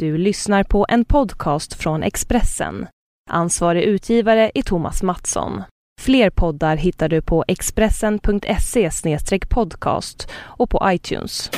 Du lyssnar på en podcast från Expressen. Ansvarig utgivare är Thomas Mattsson. Fler poddar hittar du på expressen.se podcast och på iTunes.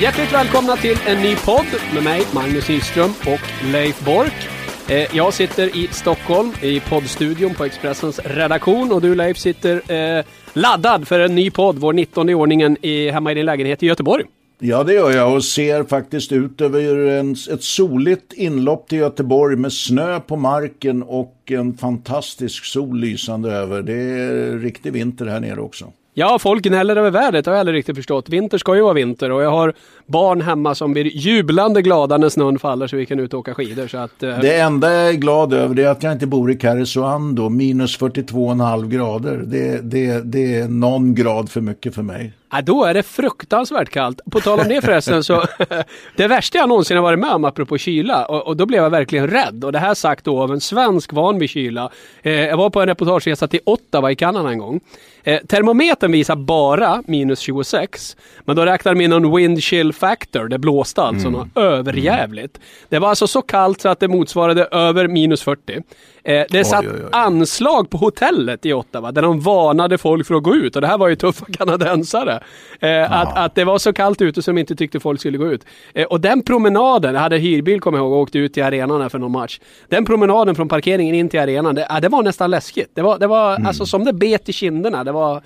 Hjärtligt välkomna till en ny podd med mig, Magnus Nyström och Leif Bork. Eh, jag sitter i Stockholm i poddstudion på Expressens redaktion och du Leif sitter eh, laddad för en ny podd, vår 19 i ordningen i, hemma i din lägenhet i Göteborg. Ja, det gör jag och ser faktiskt ut över en, ett soligt inlopp till Göteborg med snö på marken och en fantastisk sol lysande över. Det är riktig vinter här nere också. Ja, folk gnäller över vädret, det har jag aldrig riktigt förstått. Vinter ska ju vara vinter och jag har barn hemma som blir jublande glada när snön faller så vi kan ut och åka skidor. Så att, eh... Det enda jag är glad över är att jag inte bor i Karesuando, minus 42,5 grader. Det, det, det är någon grad för mycket för mig. Ja, då är det fruktansvärt kallt. På tal om det förresten så det värsta jag någonsin har varit med om apropå kyla och, och, då blev jag verkligen rädd. Och det här sagt då av en svensk van vid kyla. Eh, jag var på en reportageresa till Ottawa i Kanada en gång. Eh, termometern visar bara minus 26. Men då räknar de in någon wind chill factor. Det blåste alltså mm. något överjävligt. Det var alltså så kallt så att det motsvarade över minus 40. Eh, det satt oj, oj, oj. anslag på hotellet i Ottawa där de varnade folk för att gå ut. Och det här var ju tuffa kanadensare. Eh, att, att det var så kallt ute som inte tyckte folk skulle gå ut. Eh, och den promenaden, jag hade hyrbil kommer jag ihåg och åkte ut till arenan för någon match. Den promenaden från parkeringen in till arenan, det, det var nästan läskigt. Det var, det var mm. alltså som det bet i kinderna. Det var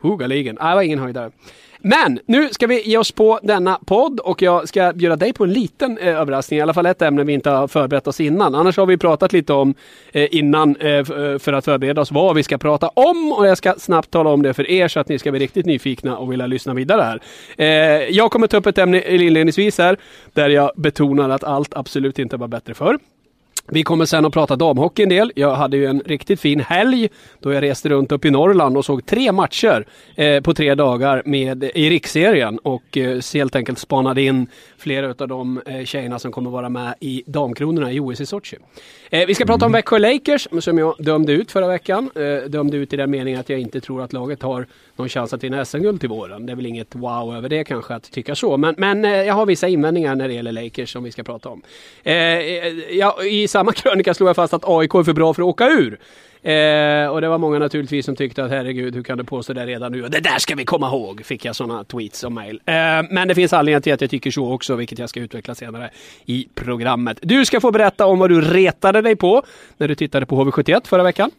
hugaligen. Det var ingen höjdare. Men nu ska vi ge oss på denna podd och jag ska bjuda dig på en liten eh, överraskning. I alla fall ett ämne vi inte har förberett oss innan. Annars har vi pratat lite om eh, innan eh, eh för att förbereda oss vad vi ska prata om och jag ska snabbt tala om det för er så att ni ska bli riktigt nyfikna och vilja lyssna vidare här. Eh, jag kommer ta upp ett ämne inledningsvis här där jag betonar att allt absolut inte var bättre förr. Vi kommer sen att prata damhockey en del. Jag hade ju en riktigt fin helg då jag reste runt upp i Norrland och såg tre matcher eh, på tre dagar med, i riksserien och eh, helt enkelt spanade in flera av de eh, tjejerna som kommer vara med i damkronorna i OS i Sochi. Eh, vi ska prata om. Växjö Lakers som jag dömde ut förra veckan. Eh, dömde ut i den meningen att jag inte tror att laget har någon chans att vinna SM-guld till våren. Det är väl inget wow över det kanske att tycka så. Men, men eh, jag har vissa invändningar när det gäller Lakers som vi ska prata om. Eh, eh ja, I samma krönika slog jag fast att AIK är för bra för att åka ur. Eh, och det var många naturligtvis som tyckte att herregud, hur kan du påstå det redan nu? Och det där ska vi komma ihåg, fick jag sådana tweets och mail. Eh, men det finns anledningar till att jag tycker så också, vilket jag ska utveckla senare i programmet. Du ska få berätta om vad du retade dig på när du tittade på HV71 förra veckan.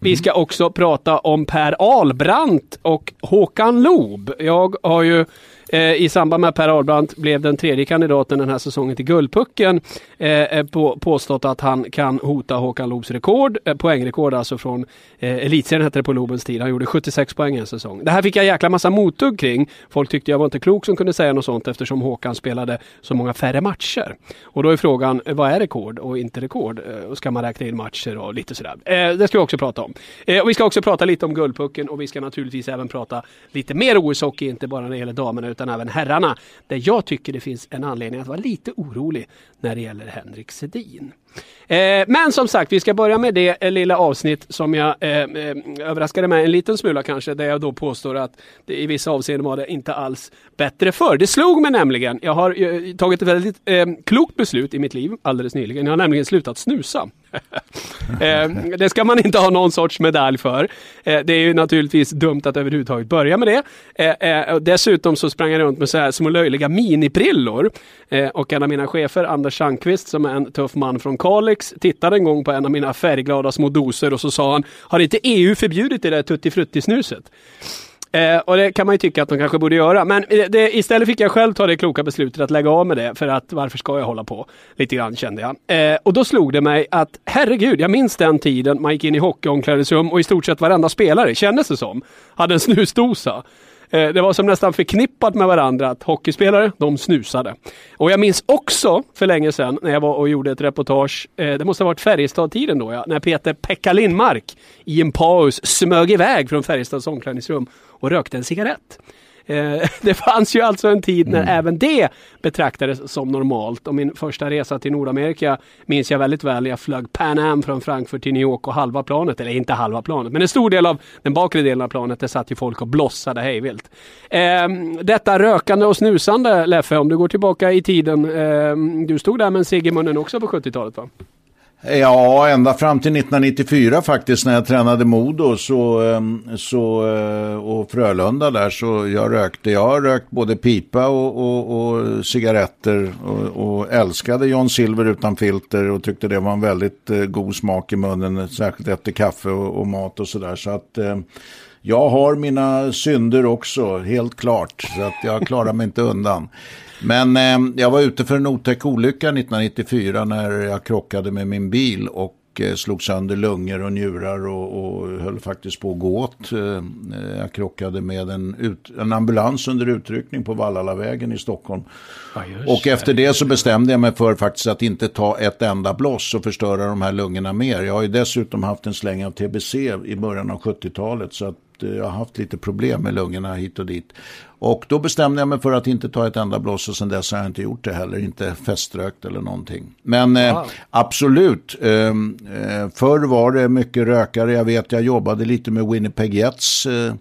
Vi ska också prata om Per Albrandt och Håkan Loob. Jag har ju Eh, I samband med att Per Ahlbrandt blev den tredje kandidaten den här säsongen till Guldpucken eh, eh på, påstått att han kan hota Håkan Loobs rekord, eh, poängrekord alltså från eh, elitserien hette det på Loobens tid. Han gjorde 76 poäng en säsong. Det här fick jag jäkla massa mothugg kring. Folk tyckte jag var inte klok som kunde säga något sånt eftersom Håkan spelade så många färre matcher. Och då är frågan, vad är rekord och inte rekord? Eh, och ska man räkna in matcher och lite sådär. Eh, det ska vi också prata om. Eh, och vi ska också prata lite om Guldpucken och vi ska naturligtvis även prata lite mer OS-hockey, inte bara när det gäller damerna utan även herrarna. Där jag tycker det finns en anledning att vara lite orolig när det gäller Henrik Sedin. Eh, men som sagt, vi ska börja med det eh, lilla avsnitt som jag eh, eh, överraskade med en liten smula kanske, där jag då påstår att det i vissa avseenden var det inte alls bättre förr. Det slog mig nämligen, jag har eh, tagit ett väldigt eh, klokt beslut i mitt liv alldeles nyligen. Jag har nämligen slutat snusa. det ska man inte ha någon sorts medalj för. Det är ju naturligtvis dumt att överhuvudtaget börja med det. Dessutom så sprang jag runt med så här små löjliga miniprillor. Och en av mina chefer, Anders Sandqvist, som är en tuff man från Kalix, tittade en gång på en av mina färgglada små doser och så sa han, har inte EU förbjudit det där tuttifrutti-snuset? Eh, och det kan man ju tycka att de kanske borde göra. Men det, istället fick jag själv ta det kloka beslutet att lägga av med det. För att varför ska jag hålla på? Lite grann kände jag. Eh, och då slog det mig att herregud, jag minns den tiden man gick in i hockeyomklädningsrum och i stort sett varenda spelare, kändes det som, hade en snusdosa. Eh, det var som nästan förknippat med varandra att hockeyspelare, de snusade. Och jag minns också för länge sedan när jag var och gjorde ett reportage, eh, det måste ha varit Färjestad-tiden då ja, när Peter Pekka Lindmark i en paus smög iväg från Färjestads omklädningsrum och rökte en cigarett. Eh, det fanns ju alltså en tid när mm. även det betraktades som normalt. Och min första resa till Nordamerika minns jag väldigt väl. Jag flög Pan Am från Frankfurt till New York och halva planet, eller inte halva planet, men en stor del av den bakre delen av planet, det satt ju folk och blossade hejvilt. Eh, detta rökande och snusande, Leffe, om du går tillbaka i tiden. Eh, du stod där med en cigg i munnen också på 70-talet va? Ja, ända fram till 1994 faktiskt när jag tränade Modo så, ehm, så, eh, och Frölunda där så jag rökte. Jag har rökt både pipa och, och, och cigaretter och, och, älskade John Silver utan filter och tyckte det var en väldigt eh, god smak i munnen, särskilt efter kaffe och, och mat och sådär. Så att eh, jag har mina synder också, helt klart. Så att jag klarar mig inte undan. Men eh, jag var ute för en otäck olycka 1994 när jag krockade med min bil och eh, slog sönder lungor och njurar och, och höll faktiskt på att gå åt. Eh, jag krockade med en, ut, en ambulans under utryckning på Vallalavägen i Stockholm. Ja, och efter det så bestämde jag mig för faktiskt att inte ta ett enda bloss och förstöra de här lungorna mer. Jag har ju dessutom haft en släng av TBC i början av 70-talet så att jag har haft lite problem med lungorna hit och dit. Och då bestämde jag mig för att inte ta ett enda blås och sen dess har jag inte gjort det heller, inte feströkt eller någonting. Men eh, absolut, ehm, eh, förr var det mycket rökare. Jag vet, jag jobbade lite med Winnipeg Jets eh,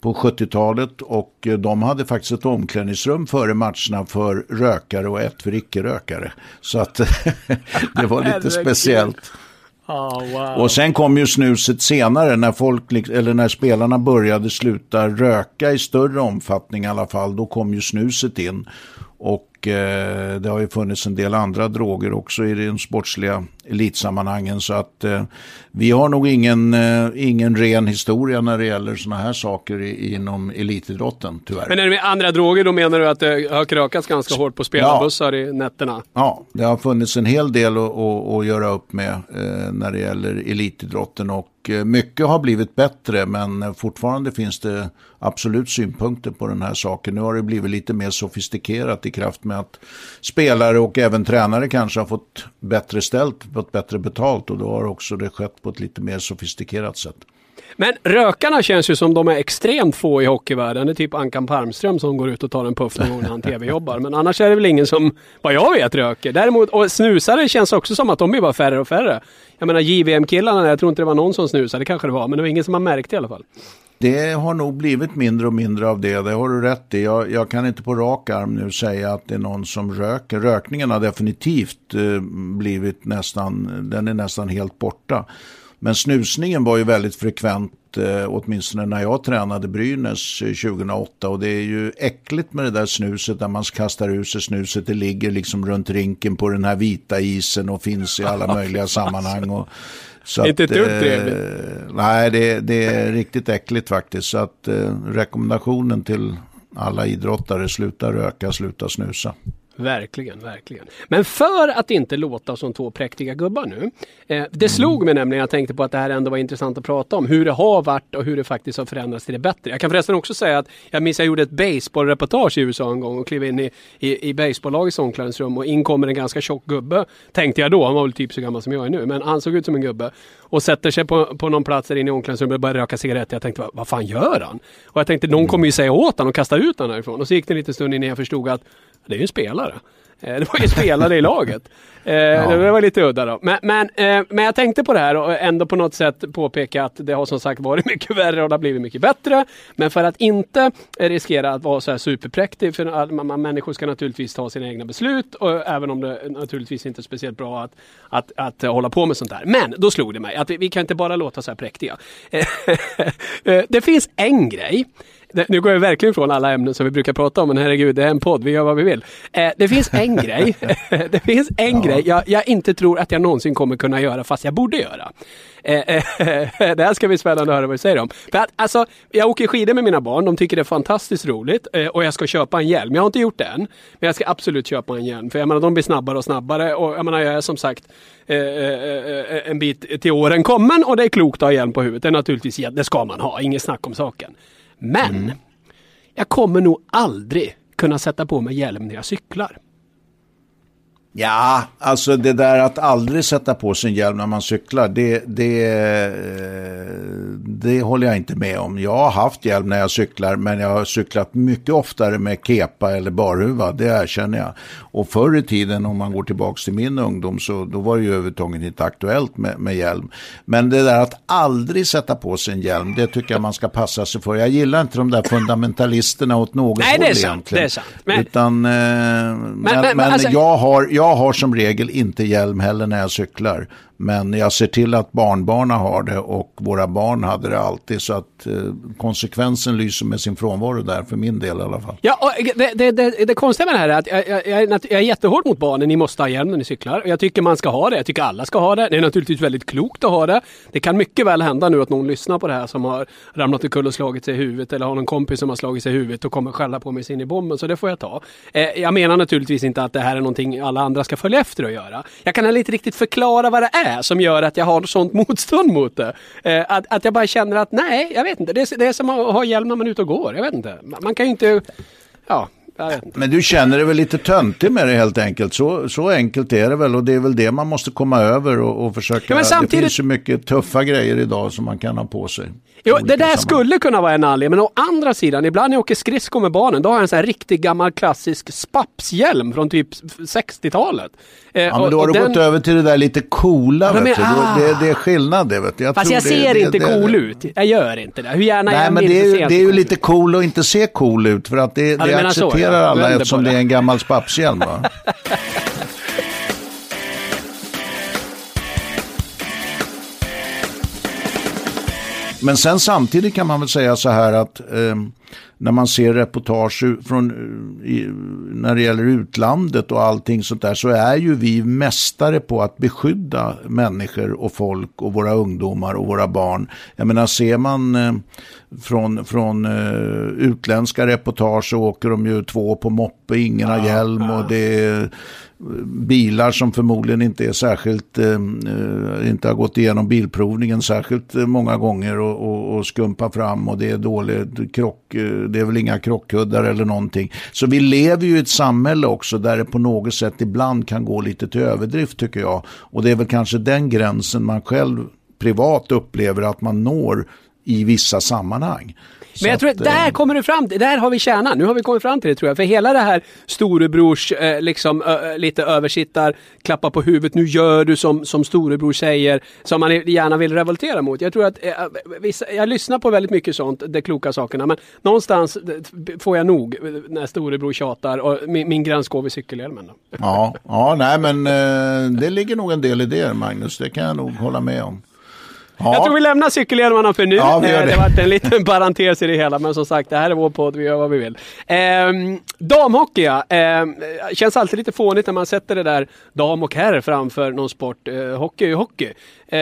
på 70-talet och eh, de hade faktiskt ett omklädningsrum före matcherna för rökare och ett för icke-rökare. Så att det var lite speciellt. Oh, wow. Och sen kom ju snuset senare när folk, eller när spelarna började sluta röka i större omfattning i alla fall. Då kom ju snuset in. Och eh, det har ju funnits en del andra droger också i de sportsliga elitsammanhangen. Så att eh, vi har nog ingen, eh, ingen ren historia när det gäller sådana här saker i, inom elitidrotten tyvärr. Men är det med andra droger då menar du att det har krökats ganska hårt på spelarbussar ja. i nätterna? Ja, det har funnits en hel del att, att, att göra upp med eh, när det gäller elitidrotten. Och Eh, mycket har blivit bättre men fortfarande finns det absolut synpunkter på den här saken. Nu har det blivit lite mer sofistikerat i kraft med att spelare och även tränare kanske har fått bättre ställt, fått bättre betalt och då har också det skett på ett lite mer sofistikerat sätt. Men rökarna känns ju som de är extremt få i hockeyvärlden. Det är typ Ankan Palmström som går ut och tar en puff någon gång när han tv-jobbar. Men annars är det väl ingen som, vad jag vet, röker. Däremot, och snusare känns också som att de blir bara färre och färre. Jag menar JVM-killarna, jag tror inte det var någon som snusade, det kanske det var, men det var ingen som har märkt i alla fall. Det har nog blivit mindre och mindre av det, det har du rätt i. Jag, jag, kan inte på rak arm nu säga att det är någon som röker. Rökningen har definitivt eh, blivit nästan, den är nästan helt borta. Men snusningen var ju väldigt frekvent, eh, åtminstone när jag tränade Brynäs 2008. Och det är ju äckligt med det där snuset där man kastar ur sig snuset. Det ligger liksom runt rinken på den här vita isen och finns i alla möjliga sammanhang. Och, så inte ett dugg eh, trevligt. Nej, det, det, är riktigt äckligt faktiskt. Så att eh, rekommendationen till alla idrottare, sluta röka, sluta snusa. Verkligen, verkligen. Men för att inte låta som två präktiga gubbar nu. Eh, det slog mig nämligen, jag tänkte på att det här ändå var intressant att prata om. Hur det har varit och hur det faktiskt har förändrats till det bättre. Jag kan förresten också säga att jag minns jag gjorde ett baseballreportage i USA en gång och klev in i, i, i baseballlagets omklädningsrum och in kommer en ganska tjock gubbe. Tänkte jag då, han var väl typ så gammal som jag är nu, men han såg ut som en gubbe. Och sätter sig på, på någon plats där inne i omklädningsrummet och börjar röka cigaretter. Jag tänkte, vad, vad fan gör han? Och jag tänkte, någon kommer ju säga åt honom och kasta ut honom härifrån. Och så gick det en liten stund innan jag förstod att det är ju en spelare. Eh, det var ju spelare i laget. Eh, ja. Det var lite udda då. Men, men, eh, men jag tänkte på det här och ändå på något sätt påpeka att det har som sagt varit mycket värre och det har blivit mycket bättre. Men för att inte riskera att vara så här superpräktig, för människor ska naturligtvis ta sina egna beslut och även om det naturligtvis inte är speciellt bra att, att, att hålla på med sånt där. Men då slog det mig att vi, vi kan inte bara låta så här präktiga. det finns en grej nu går jag verkligen ifrån alla ämnen som vi brukar prata om, men herregud, det är en podd, vi gör vad vi vill. Eh, det finns en grej, det finns en ja. grej jag, jag, inte tror att jag någonsin kommer kunna göra, fast jag borde göra. Eh, eh, det här ska bli spännande att höra vad du säger om. För att, alltså, jag åker skidor med mina barn, de tycker det är fantastiskt roligt och jag ska köpa en hjälm. Jag har inte gjort det än, men jag ska absolut köpa en hjälm. För jag menar, de blir snabbare och snabbare och jag menar, jag är som sagt en bit till åren kommen och det är klokt att ha hjälm på huvudet. Det är naturligtvis, det ska man ha, inget snack om saken. Men mm. jag kommer nog aldrig kunna sätta på mig hjälm när jag cyklar. Ja, alltså det där att aldrig sätta på sig en hjälm när man cyklar, det, det, det håller jag inte med om. Jag har haft hjälm när jag cyklar, men jag har cyklat mycket oftare med kepa eller barhuva, det erkänner jag. Och förr i tiden, om man går tillbaka till min ungdom, så då var det ju överhuvudtaget inte aktuellt med, med hjälm. Men det där att aldrig sätta på sig en hjälm, det tycker jag man ska passa sig för. Jag gillar inte de där fundamentalisterna åt något Nej, håll det är sant, egentligen. det är sant. Men- Utan, eh, men, men, men alltså- jag, har, jag jag har som regel inte hjälm heller när jag cyklar. Men jag ser till att barnbarnen har det och våra barn hade det alltid. Så att eh, konsekvensen lyser med sin frånvaro där, för min del i alla fall. Ja, och eh, det, det, det, det konstiga med det här är att jag, jag, jag, är jag är jättehård mot barnen. Ni måste ha hjälm när ni cyklar. Jag tycker man ska ha det. Jag tycker alla ska ha det. Det är naturligtvis väldigt klokt att ha det. Det kan mycket väl hända nu att någon lyssnar på det här som har ramlat omkull och slagit sig i huvudet eller har någon kompis som har slagit sig i huvudet och kommer skälla på mig sin i bomben. Så det får jag ta. Eh, jag menar naturligtvis inte att det här är någonting alla andra ska följa efter och göra. Jag kan heller inte riktigt förklara vad det är som gör att jag har sånt motstånd mot det. Eh, att, att jag bara känner att nej, jag vet inte. Det är, det är som att ha hjälm när man är ute och går. Jag vet inte. Man, kan ju inte... Ja. Men du känner dig väl lite töntig med det helt enkelt. Så, så enkelt är det väl och det är väl det man måste komma över och, och försöka. Ja, men samtidigt- Det finns ju mycket tuffa grejer idag som man kan ha på sig. Jo, det där sammanhang. skulle kunna vara en anledning, men å andra sidan, ibland när jag åker skridskor med barnen, då har jag en sån här riktig gammal klassisk spapshjälm från typ 60-talet. Eh, Ja, men då har du den- gått över till det där lite coola. Ja, men- ah. det, det är skillnad det. Vet du. Jag Fast jag det- ser det- inte cool ut. Jag gör inte det. Hur gärna jag Nej, än men det är, så ju, jag det är ju lite cool att inte se cool ut. För att det, så, accepterar ja. alla eftersom det är en gammal spapshjälm. Men sen samtidigt kan man väl säga så här att eh, när man ser reportage från, eh, i, när det gäller utlandet och allting sånt där så är ju vi mästare på att beskydda människor och folk och våra ungdomar och våra barn. Jag menar ser man eh, från, från eh, utländska reportage så åker de ju två på moppe, ingen har hjälm och det är bilar som förmodligen inte är särskilt, eh, eh inte har gått igenom bilprovningen särskilt eh, många gånger och, och, och skumpa fram och det är dålig krock, eh, det är väl inga krockkuddar eller någonting. Så vi lever ju i ett samhälle också där det på något sätt ibland kan gå lite till överdrift tycker jag. Och det är väl kanske den gränsen man själv privat upplever att man når i vissa sammanhang. Men jag tror att där eh, kommer du fram till, där har vi kärnan. Nu har vi kommit fram till det tror jag. För hela det här storebrors, eh, liksom ö, lite översittar, klappa på huvudet, nu gör du som, som storebror säger, som man gärna vill revoltera mot. Jag tror att, eh, vissa, jag lyssnar på väldigt mycket sånt, de kloka sakerna, men någonstans eh, får jag nog när storebror tjatar och min, min gräns går vid cykelhjälmen. Ja, ja nej men eh, det ligger nog en del i det Magnus, det kan jag nog hålla med om. Ja. Jag tror vi lämnar cykelhjälmarna för nu. Ja, Eh, det. det var en liten parentes i det hela, men som sagt, det här är vår podd, vi gör vad vi vill. Ehm, damhockey, ja. Ehm, känns alltid lite fånigt när man sätter det där dam och herr framför någon sport. Eh, hockey är ju hockey. Eh,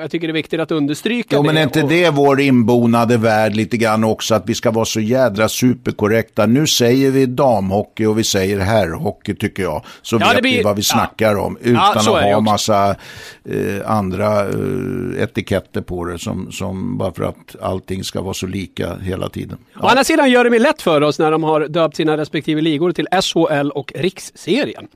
jag tycker det är viktigt att understryka Jo det. men är inte det vår inbonade värld lite grann också att vi ska vara så jädra superkorrekta. Nu säger vi damhockey och vi säger herrhockey tycker jag. Så Ja, vet blir- vi vad vi ja. snackar om utan Ja, att ha massa eh, andra eh, etiketter på det som, som bara för att allting ska vara så lika hela tiden. Å andra sidan gör det mig lätt för oss när de har döpt sina respektive ligor till SHL och Riksserien.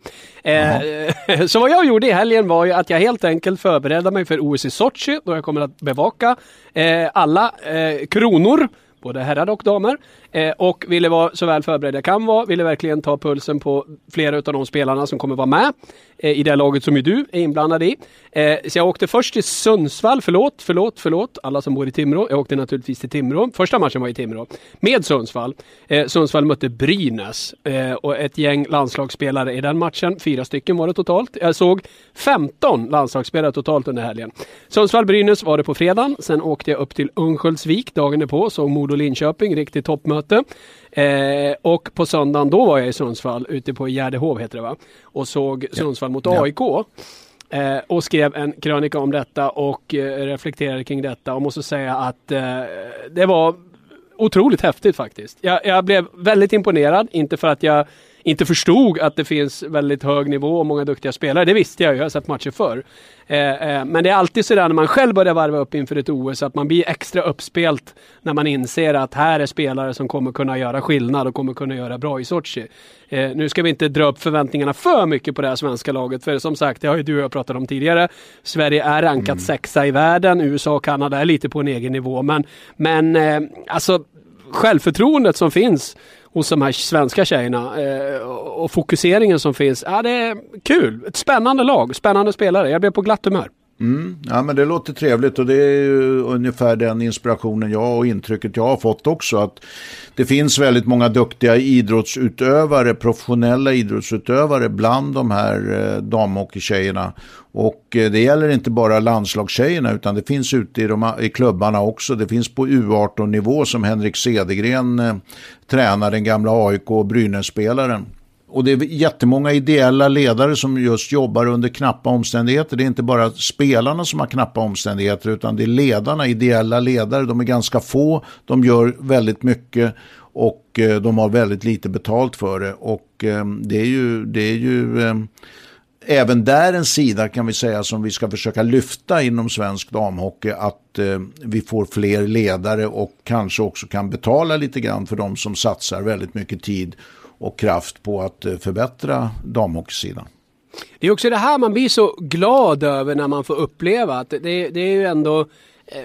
Eh, så vad jag gjorde i helgen var ju att jag helt enkelt förberedde mig för OS i Sochi då jag kommer att bevaka eh, alla eh, kronor både herrar och damer. Eh, och ville vara så väl förberedd jag kan vara. Ville verkligen ta pulsen på flera av de spelarna som kommer vara med eh, i det laget som ju du är inblandad i. Eh, så jag åkte först till Sundsvall, förlåt, förlåt, förlåt, alla som bor i Timrå. Jag åkte naturligtvis till Timrå. Första matchen var i Timrå. Med Sundsvall. Eh, Sundsvall mötte Brynäs eh, och ett gäng landslagsspelare i den matchen. Fyra stycken var det totalt. Jag såg 15 landslagsspelare totalt under helgen. Sundsvall-Brynäs var det på fredagen. Sen åkte jag upp till Örnsköldsvik dagen på, såg Modo-Linköping, riktigt toppmöte. Eh, och på söndagen då var jag i Sundsvall, ute på Gärdehov heter det va? Och såg Sundsvall mot Ja. AIK. Eh, och skrev en krönika om detta och eh, reflekterade kring detta och måste säga att eh, det var otroligt häftigt faktiskt. Jag, jag blev väldigt imponerad, inte för att jag inte förstod att det finns väldigt hög nivå och många duktiga spelare. Det visste jag ju, jag har sett matcher förr. Eh, eh, men det är alltid sådär när man själv börjar varva upp inför ett OS att man blir extra uppspelt när man inser att här är spelare som kommer kunna göra skillnad och kommer kunna göra bra i Sochi. Eh, nu ska vi inte dra upp förväntningarna för mycket på det här svenska laget, för som sagt, det har ju du och jag pratat om tidigare. Sverige är rankat mm. sexa i världen, USA och Kanada är lite på en egen nivå, men, men alltså självförtroendet som finns hos de här svenska tjejerna eh, och fokuseringen som finns. Ja, det är kul. Ett spännande lag, spännande spelare. Jag blev på glatt humör. Mm, ja men det låter trevligt och det är ju ungefär den inspirationen jag och intrycket jag har fått också. Att det finns väldigt många duktiga idrottsutövare, professionella idrottsutövare bland de här eh, damhockeytjejerna. Och eh, det gäller inte bara landslagstjejerna utan det finns ute i, de, i klubbarna också. Det finns på U18-nivå som Henrik Cedergren eh, tränar, den gamla AIK och Brynäs-spelaren. Och det är jättemånga ideella ledare som just jobbar under knappa omständigheter. Det är inte bara spelarna som har knappa omständigheter utan det är ledarna, ideella ledare. De är ganska få, de gör väldigt mycket och eh, de har väldigt lite betalt för det. Och ehm, det är ju, det är ju ehm, även där en sida kan vi säga som vi ska försöka lyfta inom svensk damhockey att eh, vi får fler ledare och kanske också kan betala lite grann för de som satsar väldigt mycket tid och kraft på att eh, förbättra damhockeysidan. Det är också det här man blir så glad över när man får uppleva att det, det är ju ändå eh,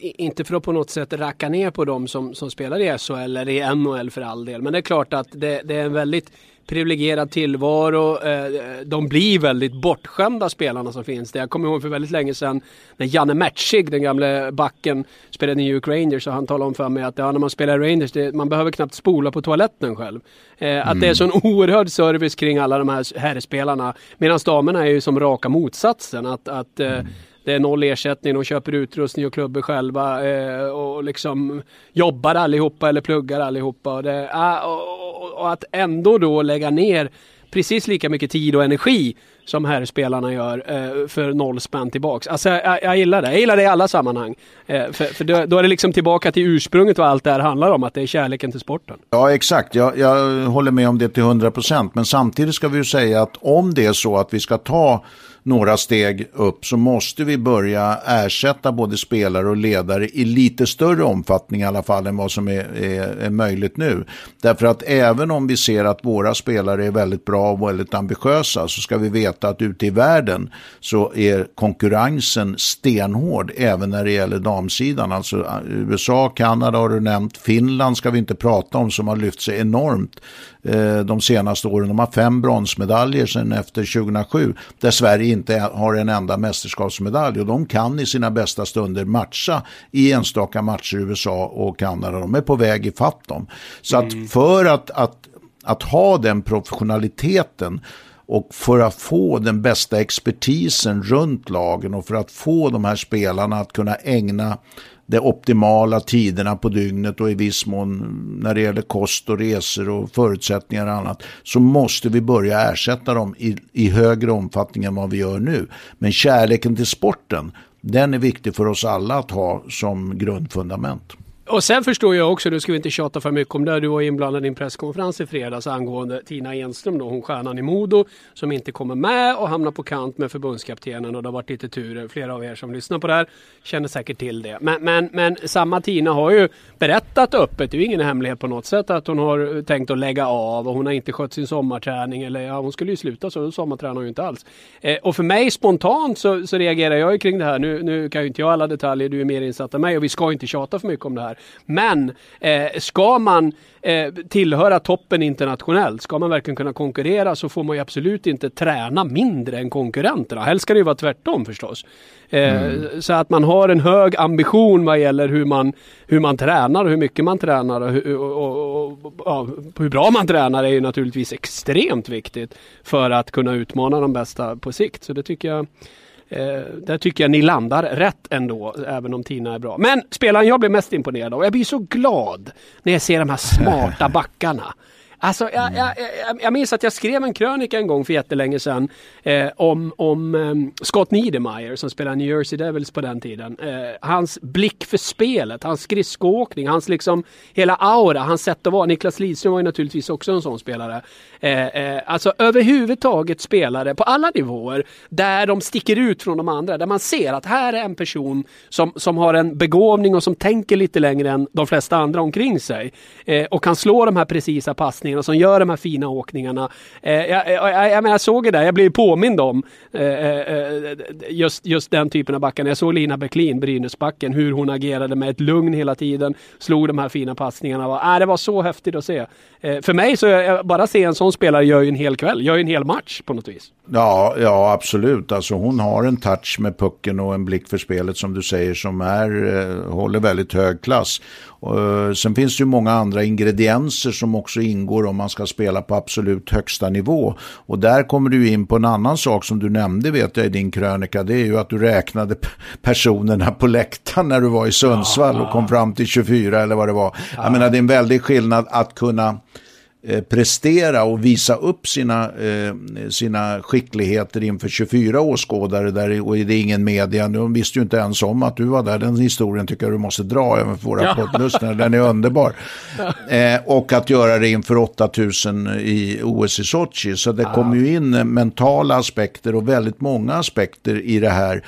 inte för att på något sätt racka ner på dem som, som spelar i SHL eller i NHL för all del. Men det är klart att det, det är en väldigt privilegierad tillvaro. Eh, de blir väldigt bortskämda spelarna som finns där. Jag kommer ihåg för väldigt länge sedan när Janne Matchig, den gamle backen, spelade i New York Rangers och han talade om för mig att ja, när man spelar Rangers, det, man behöver knappt spola på toaletten själv. Eh, att mm. det är mm. sån oerhörd service kring alla de här herrspelarna. Medan damerna är ju som raka motsatsen. Att, att eh, mm det är noll ersättning, de köper utrustning och klubbor själva eh, och liksom jobbar allihopa eller pluggar allihopa. Och, det, ah, och, och, att ändå då lägga ner precis lika mycket tid och energi som här spelarna gör eh, för noll spänn tillbaks. Alltså jag, jag, gillar det. Jag gillar det i alla sammanhang. Eh, för för då, då, är det liksom tillbaka till ursprunget vad allt det här handlar om. Att det är kärleken till sporten. Ja exakt. Jag, jag håller med om det till 100 procent. Men samtidigt ska vi ju säga att om det är så att vi ska ta några steg upp så måste vi börja ersätta både spelare och ledare i lite större omfattning i alla fall än vad som är, är, är möjligt nu. Därför att även om vi ser att våra spelare är väldigt bra och väldigt ambitiösa så ska vi veta att ute i världen så är konkurrensen stenhård även när det gäller damsidan. Alltså eh, USA, Kanada har du nämnt, Finland ska vi inte prata om som har lyft sig enormt de senaste åren. De har fem bronsmedaljer sedan efter 2007 där Sverige inte har en enda mästerskapsmedalj och de kan i sina bästa stunder matcha i enstaka matcher i USA och Kanada. De är på väg i fatt dem. Så att mm. för att, att, att ha den professionaliteten och för att få den bästa expertisen runt lagen och för att få de här spelarna att kunna ägna de optimala tiderna på dygnet och i viss mån när det gäller kost och resor och förutsättningar och annat så måste vi börja ersätta dem i, i högre omfattning än vad vi gör nu. Men kärleken till sporten, den är viktig för oss alla att ha som grundfundament. Och sen förstår jag också, nu ska vi inte tjata för mycket om det, du var inblandad i en presskonferens i fredags angående Tina Enström, då, hon stjärnan i Modo, som inte kommer med och hamnar på kant med förbundskaptenen och det har varit lite turer. Flera av er som lyssnar på det här känner säkert till det. Men, men, men samma Tina har ju berättat öppet, det är ju ingen hemlighet på något sätt, att hon har tänkt att lägga av och hon har inte skött sin sommarträning. Eller ja, hon skulle ju sluta så sommartränar hon ju inte alls. Eh, och för mig spontant så, så reagerar jag ju kring det här. Nu, nu kan ju inte jag alla detaljer, du är mer insatt än mig och vi ska inte tjata för mycket om det här. Men eh, ska man eh, tillhöra toppen internationellt, ska man verkligen kunna konkurrera så får man ju absolut inte träna mindre än konkurrenterna. Helst ska det ju vara tvärtom förstås. Eh, mm. Så att man har en hög ambition vad gäller hur man, hur man tränar och hur mycket man tränar och, hur, och, och, och ja, hur bra man tränar är ju naturligtvis extremt viktigt för att kunna utmana de bästa på sikt. Så det tycker jag Eh, där tycker jag ni landar rätt ändå, även om Tina är bra. Men spelaren jag blir mest imponerad av, jag blir så glad när jag ser de här smarta backarna. Alltså, jag, jag, jag, jag minns att jag skrev en krönika en gång för jättelänge sedan eh, om, om um, Scott Niedermayer som spelade New Jersey Devils på den tiden. Eh, hans blick för spelet, hans skridskoåkning, hans liksom hela aura, hans sätt att vara. Niklas Lidström var ju naturligtvis också en sån spelare. Eh, eh, alltså överhuvudtaget spelare på alla nivåer där de sticker ut från de andra. Där man ser att här är en person som, som har en begåvning och som tänker lite längre än de flesta andra omkring sig. Eh, och kan slå de här precisa satsningarna som gör de här fina åkningarna. Eh, jag, jag, jag, jag såg det där, jag blev påmind om eh, eh, eh, just, just den typen av backar. Jag såg Lina Bäcklin, Brynäsbacken, hur hon agerade med ett lugn hela tiden. Slog de här fina passningarna. Äh, det var så häftigt att se. Eh, för mig så, jag, bara se en sån spelare gör ju en hel kväll, gör ju en hel match på något vis. Ja, ja absolut. Alltså hon har en touch med pucken och en blick för spelet som du säger som är, eh, håller väldigt hög klass. Uh, sen finns det ju många andra ingredienser som också ingår om man ska spela på absolut högsta nivå. Och där kommer du in på en annan sak som du nämnde vet jag i din krönika. Det är ju att du räknade personerna på läktaren när du var i Sundsvall och kom fram till 24 eller vad det var. Jag menar det är en väldig skillnad att kunna Eh, prestera och visa upp sina, eh, sina skickligheter inför 24 åskådare där, och det är ingen media. De visste ju inte ens om att du var där. Den historien tycker jag du måste dra även för våra ja. poddlyssnare. Den är underbar. Eh, och att göra det inför 8000 i OS i Sochi. Så det ja. kommer ju in mentala aspekter och väldigt många aspekter i det här.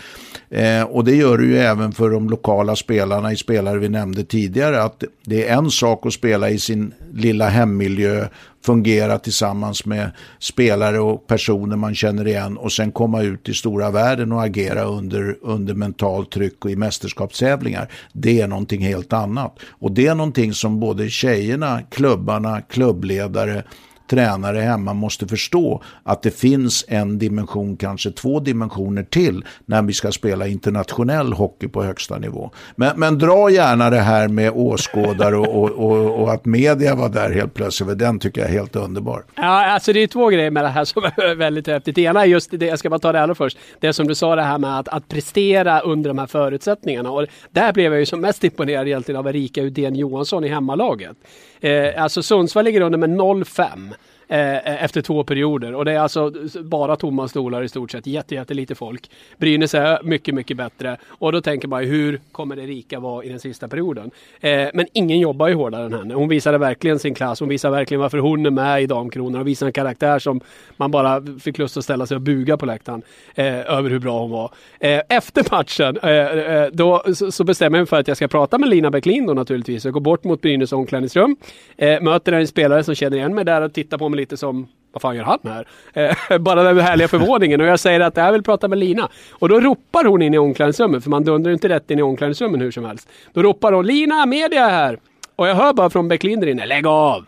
Eh, och det gör det ju även för de lokala spelarna i spelare vi nämnde tidigare. Att det är en sak att spela i sin lilla hemmiljö, fungera tillsammans med spelare och personer man känner igen och sen komma ut i stora världen och agera under, under mentalt tryck och i mästerskapstävlingar. Det är någonting helt annat. Och det är någonting som både tjejerna, klubbarna, klubbledare tränare hemma måste förstå att det finns en dimension, kanske två dimensioner till när vi ska spela internationell hockey på högsta nivå. Men, men dra gärna det här med åskådare och, och, och, och, att media var där helt plötsligt, för den tycker jag är helt underbar. Ja, alltså det är två grejer med det här som är väldigt häftigt. Det ena är just det, jag ska bara ta det allra först, det som du sa det här med att, att prestera under de här förutsättningarna. Och där blev jag ju som mest imponerad egentligen av Erika Udén Johansson i hemmalaget. Eh, alltså Sundsvall ligger under med 0-5 Eh, eh, efter två perioder. Och det är alltså bara tomma stolar i stort sett. Jätte, jättelite folk. Brynäs är mycket, mycket bättre. Och då tänker man hur kommer Erika vara i den sista perioden? Eh, men ingen jobbar ju hårdare än henne. Hon visade verkligen sin klass. Hon visade verkligen varför hon är med i Damkronorna. Hon visade en karaktär som man bara fick lust att ställa sig och buga på läktaren eh, över hur bra hon var. Eh, efter matchen eh, eh då, så, så bestämmer jag mig för att jag ska prata med Lina Bäcklin då naturligtvis. Jag går bort mot Brynäs omklädningsrum. Eh, möter en spelare som känner igen mig där och tittar på mig lite som vad fan gör han här? Eh, bara den härliga förvåningen och jag säger att jag vill prata med Lina. Och då ropar hon in i omklädningsrummet, för man dundrar ju inte rätt in i omklädningsrummet hur som helst. Då ropar hon Lina, media är här! Och jag hör bara från Beck inne, lägg av!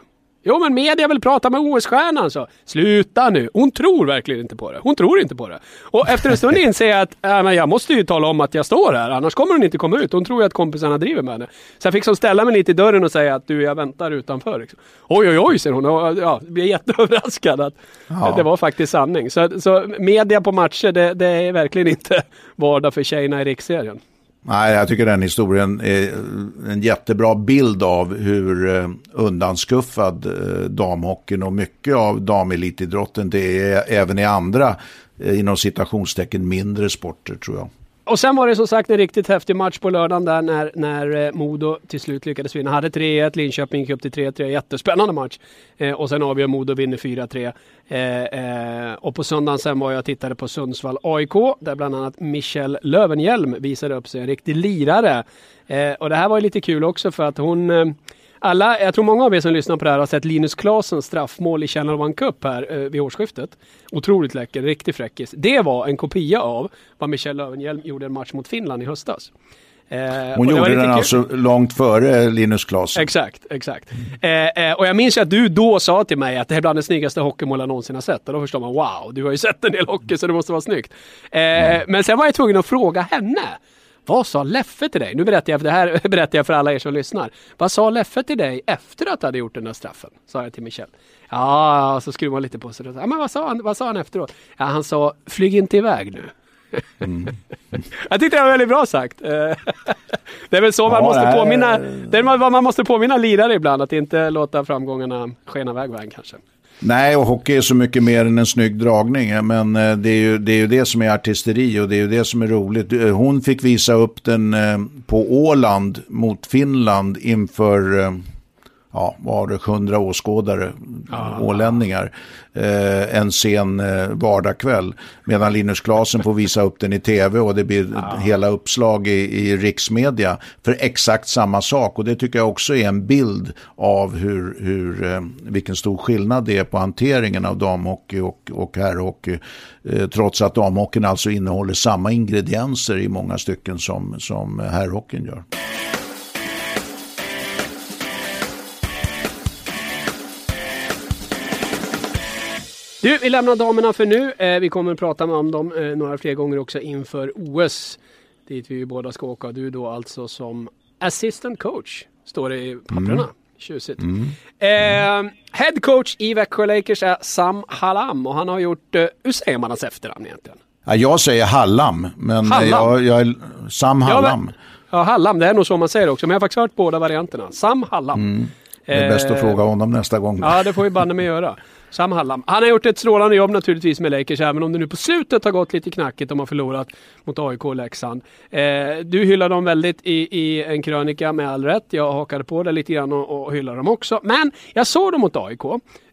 Jo men media vill prata med OS-stjärnan så. Sluta nu! Hon tror verkligen inte på det. Hon tror inte på det. Och efter en stund inser jag att äh, men jag måste ju tala om att jag står här, annars kommer hon inte komma ut. Hon tror ju att kompisarna driver med henne. Så jag fick som ställa mig lite i dörren och säga att du, jag väntar utanför. Liksom. Oj oj oj, säger hon och ja, blir jätteöverraskad att ja. det var faktiskt sanning. Så, så media på matcher, det, det är verkligen inte vardag för tjejerna i riksserien. Nej, jag tycker den historien är en jättebra bild av hur eh, undanskuffad eh, damhockeyn och mycket av damelitidrotten det är även i andra, eh, inom citationstecken, mindre sporter tror jag. Och sen var det som sagt en riktigt häftig match på lördagen där när, när eh, Modo till slut lyckades vinna. Hade 3-1, Linköping gick upp till 3-3. Jättespännande match. Eh, och sen avgör Modo och vinner 4-3. Eh, eh, och på söndagen sen var jag och tittade på Sundsvall AIK där bland annat Michelle Lövenhjelm visade upp sig. En riktig lirare. Eh, och det här var lite kul också för att hon eh, alla, jag tror många av er som lyssnar på det här har sett Linus Klasens straffmål i Channel One Cup här eh, vid årsskiftet. Otroligt läcker, riktig fräckis. Det var en kopia av vad Michel Löwenhjelm gjorde en match mot Finland i höstas. Eh, Hon gjorde den kul. alltså långt före Linus Klasen. Exakt, exakt. Mm. Eh, och jag minns att du då sa till mig att det är bland det snyggaste hockeymål jag någonsin har sett. Och då förstår man, wow, du har ju sett en del hockey så det måste vara snyggt. Eh, mm. Men sen var jag tvungen att fråga henne. Vad sa Leffe till dig? Nu berättar jag, för det här berättar jag för alla er som lyssnar. Vad sa Leffe till dig efter att du hade gjort den där straffen? Sa jag till Michel. Ja, så skruvade man lite på sig. Ja, men vad sa han, vad sa han efteråt? Ja, han sa, flyg inte iväg nu. Mm. jag tyckte det var väldigt bra sagt. Det är väl så man ja, måste påminna, det är vad man måste påminna lirare ibland, att inte låta framgångarna skena iväg vägen kanske. Nej, och hockey är så mycket mer än en snygg dragning. Men eh, det är, ju, det är ju det som är artisteri och det är ju det som är roligt. Eh, hon fick visa upp den eh, på Åland mot Finland inför ja, var det 100 åskådare, ah. ålänningar, eh, en sen eh, vardagkväll. Medan Linus Klasen får visa upp den i tv och det blir ah. hela uppslag i, i riksmedia för exakt samma sak. Och det tycker jag också är en bild av hur, hur, eh, vilken stor skillnad det är på hanteringen av damhockey och, och herrhockey. Eh, trots att damhockeyn alltså innehåller samma ingredienser i många stycken som, som herrhockeyn gör. Du, vi lämnar damerna för nu. Eh, vi kommer att prata om dem eh, några fler gånger också inför OS. Dit vi båda ska åka. Du då alltså som assistant coach, står det i papperna. Mm. Tjusigt. Mm. Eh, head coach i Växjö Lakers är Sam Hallam och han har gjort, eh, hur säger man hans efternamn egentligen? Ja, jag säger Hallam, men Hallam. Jag, jag är Sam Hallam. Ja, ja, Hallam, det är nog så man säger också, men jag har faktiskt hört båda varianterna. Sam Hallam. Mm. Det är bäst att fråga honom nästa gång. Ja, det får vi banne med göra. Sam Hallam. Han har gjort ett strålande jobb naturligtvis med Lakers, även om det nu på slutet har gått lite knackigt. De har förlorat mot AIK och Leksand. Eh, du hyllar dem väldigt i, i, en krönika med all rätt. Jag hakade på det lite grann och, och hyllar dem också. Men jag såg dem mot AIK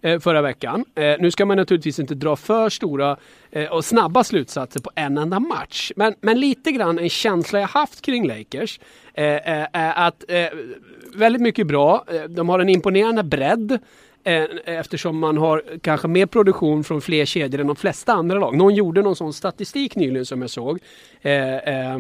eh, förra veckan. Eh, nu ska man naturligtvis inte dra för stora eh, och snabba slutsatser på en enda match. Men, men lite grann en känsla jag haft kring Lakers eh, eh, är att eh, väldigt mycket bra. Eh, de har en imponerande bredd. Eh, eftersom man har kanske mer produktion från fler kedjor än de flesta andra lag. Någon gjorde någon sån statistik nyligen som jag såg. Eh, eh,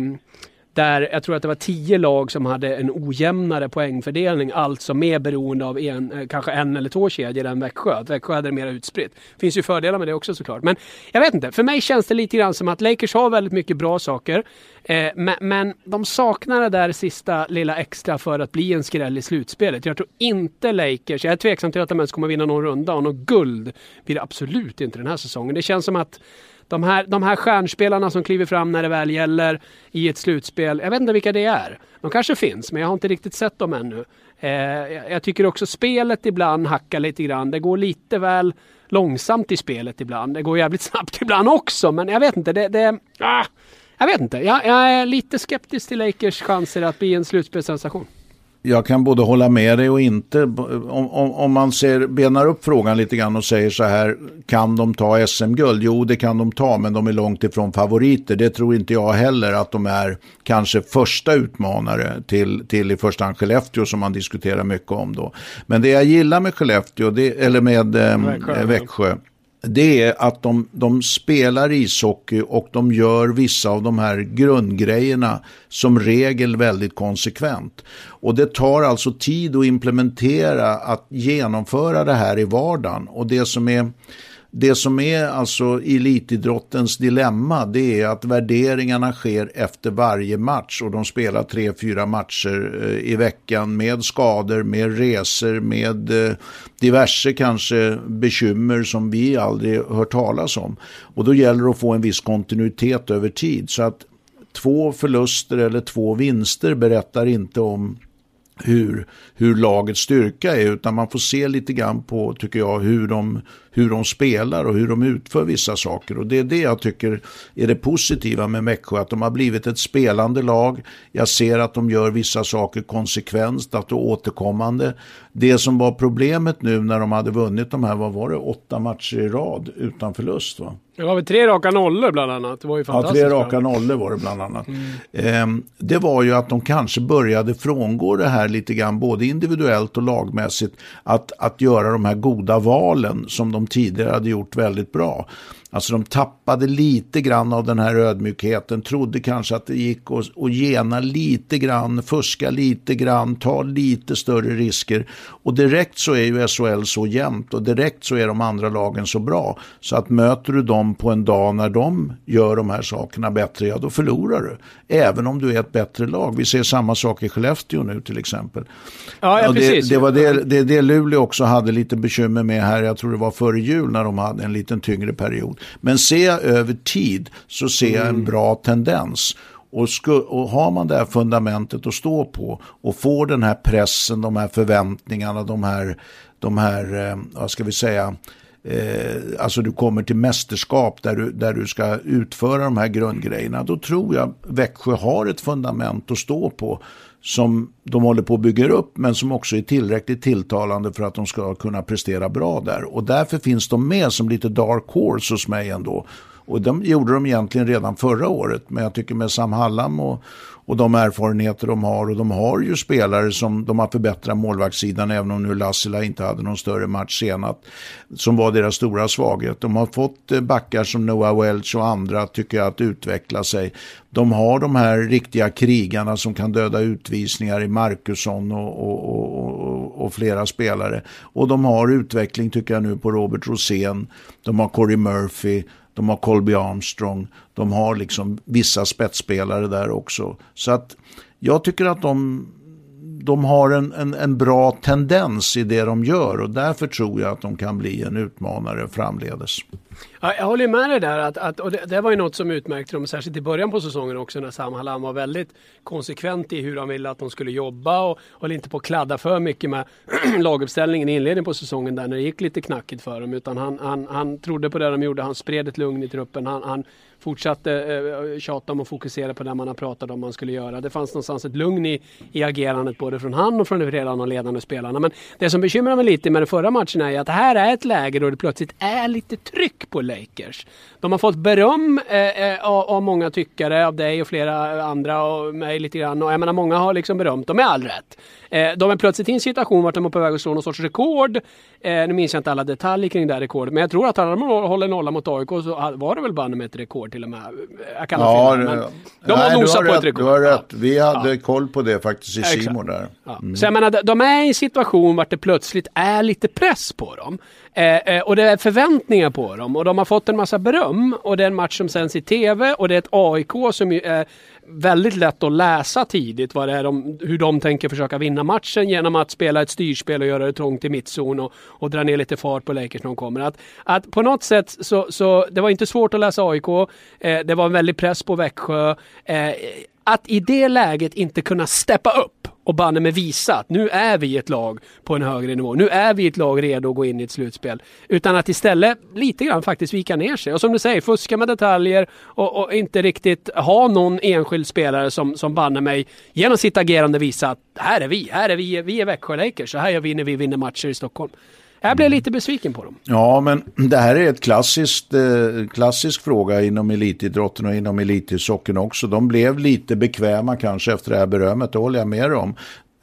där jag tror att det var tio lag som hade en ojämnare poängfördelning, alltså mer beroende av en, eh, kanske en eller två kedjor än Växjö. Växjö hade det mer utspritt. Det finns ju fördelar med det också såklart. Men jag vet inte, för mig känns det lite grann som att Lakers har väldigt mycket bra saker. Eh, men, men, de saknar det där sista lilla extra för att bli en skräll i slutspelet. Jag tror inte Lakers, jag är tveksam till att de ens kommer vinna någon runda och något guld blir det absolut inte den här säsongen. Det känns som att de här, de här stjärnspelarna som kliver fram när det väl gäller i ett slutspel, jag vet inte vilka det är. De kanske finns, men jag har inte riktigt sett dem ännu. Eh, jag tycker också spelet ibland hackar lite grann. Det går lite väl långsamt i spelet ibland. Det går jävligt snabbt ibland också, men jag vet inte. Det, det, ah, jag vet inte. Jag, jag är lite skeptisk till Lakers chanser att bli en slutspelssensation jag kan både hålla med dig och inte. Om, om, om, man ser, benar upp frågan lite grann och säger så här, kan de ta SM-guld? Jo, det kan de ta, men de är långt ifrån favoriter. Det tror inte jag heller att de är kanske första utmanare till, till i första hand Skellefteå som man diskuterar mycket om då. Men det jag gillar med Skellefteå, det, eller med eh, Växjö, Växjö det är att de, de spelar ishockey och de gör vissa av de här grundgrejerna som regel väldigt konsekvent. Och det tar alltså tid att implementera, att genomföra det här i vardagen. Och det som är det som är alltså elitidrottens dilemma det är att värderingarna sker efter varje match och de spelar tre, fyra matcher eh, i veckan med skador, med resor, med eh, diverse kanske bekymmer som vi aldrig hört talas om. Och då gäller det att få en viss kontinuitet över tid så att två förluster eller två vinster berättar inte om hur, hur lagets styrka är utan man får se lite grann på, tycker jag, hur de, hur de spelar och hur de utför vissa saker. Och det är det jag tycker är det positiva med Växjö, att de har blivit ett spelande lag. Jag ser att de gör vissa saker konsekvent, att det är återkommande. Det som var problemet nu när de hade vunnit de här, vad var det, åtta matcher i rad utan förlust va? Det var väl tre raka nollor bland annat. Det var ju fantastiskt. Ja, tre raka nollor var det bland annat. Mm. Eh, det var ju att de kanske började frångå det här lite grann, både individuellt och lagmässigt, att, att göra de här goda valen som de tidigare hade gjort väldigt bra. Alltså de tappade lite grann av den här ödmjukheten, trodde kanske att det gick att, att gena lite grann, fuska lite grann, ta lite större risker. Och direkt så är ju SHL så jämnt och direkt så är de andra lagen så bra. Så att möter du dem på en dag när de gör de här sakerna bättre, ja då förlorar du. Även om du är ett bättre lag. Vi ser samma sak i Skellefteå nu till exempel. Ja, ja precis. Det, det var det, det, det Luleå också hade lite bekymmer med här, jag tror det var före jul när de hade en liten tyngre period. Men ser jag över tid så ser jag en mm. bra tendens. Och, sku, och har man det här fundamentet att stå på och får den här pressen, de här förväntningarna, de här, de här eh, vad ska vi säga, eh, alltså du kommer till mästerskap där du, där du ska utföra de här grundgrejerna, då tror jag Växjö har ett fundament att stå på som de håller på att bygga upp men som också är tillräckligt tilltalande för att de ska kunna prestera bra där. Och därför finns de med som lite dark horse hos mig ändå. Och de gjorde de egentligen redan förra året. Men jag tycker med Sam Hallam och, och de erfarenheter de har. Och de har ju spelare som de har förbättrat målvaktssidan. Även om nu Lassila inte hade någon större match senast. Som var deras stora svaghet. De har fått eh, backar som Noah Welch och andra tycker jag att utveckla sig. De har de här riktiga krigarna som kan döda utvisningar i Markusson och, och, och, och, flera spelare. Och de har utveckling tycker jag nu på Robert Rosén. De har Corey Murphy de har Colby Armstrong, de har liksom vissa spetsspelare där också. Så att jag tycker att de, de har en, en, en, bra tendens i det de gör och därför tror jag att de kan bli en utmanare framledes. Ja, jag håller med dig där att, att och det, det, var ju något som utmärkte dem särskilt i början på säsongen också när Sam Hallam var väldigt konsekvent i hur han ville att de skulle jobba och höll inte på att kladda för mycket med laguppställningen i inledningen på säsongen där när det gick lite knackigt för dem utan han, han, han trodde på det de gjorde, han spred ett lugn i truppen, han, han fortsatte eh, tjata om och fokusera på det man har pratat om man skulle göra. Det fanns någonstans ett lugn i, i agerandet både från han och från de redan ledande spelarna. Men det som bekymrar mig lite med den förra matchen är att det här är ett läge då det plötsligt är lite tryck på Lakers. De har fått beröm eh, eh av, av, många tyckare, av dig och flera andra och mig lite grann. Och jag menar många har liksom berömt dem med all rätt. Eh, de är plötsligt i en situation vart de är på väg att slå någon sorts rekord. Eh, nu minns jag inte alla detaljer kring det här rekordet, men jag tror att alla de håller nolla mot AIK så var det väl bara med ett rekord till och med. Jag kan ja, fel, men de har nosat på ett rekord. Du har rätt, vi hade ja. koll på det faktiskt i Simon där. Ja. Mm. Så jag menar, de är i en situation vart det plötsligt är lite press på dem. Eh, eh, och det är förväntningar på dem och de har fått en massa beröm och det är en match som sänds i TV och det är ett AIK som är väldigt lätt att läsa tidigt vad det är de, hur de tänker försöka vinna matchen genom att spela ett styrspel och göra det trångt i mittzon och, och dra ner lite fart på Lakers när de kommer. Att, att på något sätt så, så det var inte svårt att läsa AIK. Eh, det var en väldig press på Växjö. Eh, att i det läget inte kunna steppa upp och banne med visa att nu är vi ett lag på en högre nivå. Nu är vi ett lag redo att gå in i ett slutspel. Utan att istället lite grann faktiskt vika ner sig. Och som du säger, fuska med detaljer och, och inte riktigt ha någon enskild spelare som, som banne mig genom sitt agerande visa att här är vi, här är vi, vi är Växjö Lakers, så här gör vi när vi vinner matcher i Stockholm. Jag blev lite besviken på dem. Ja, men det här är ett klassiskt, eh, klassisk fråga inom elitidrotten och inom elithockeyn också. De blev lite bekväma kanske efter det här berömmet, det håller jag med om.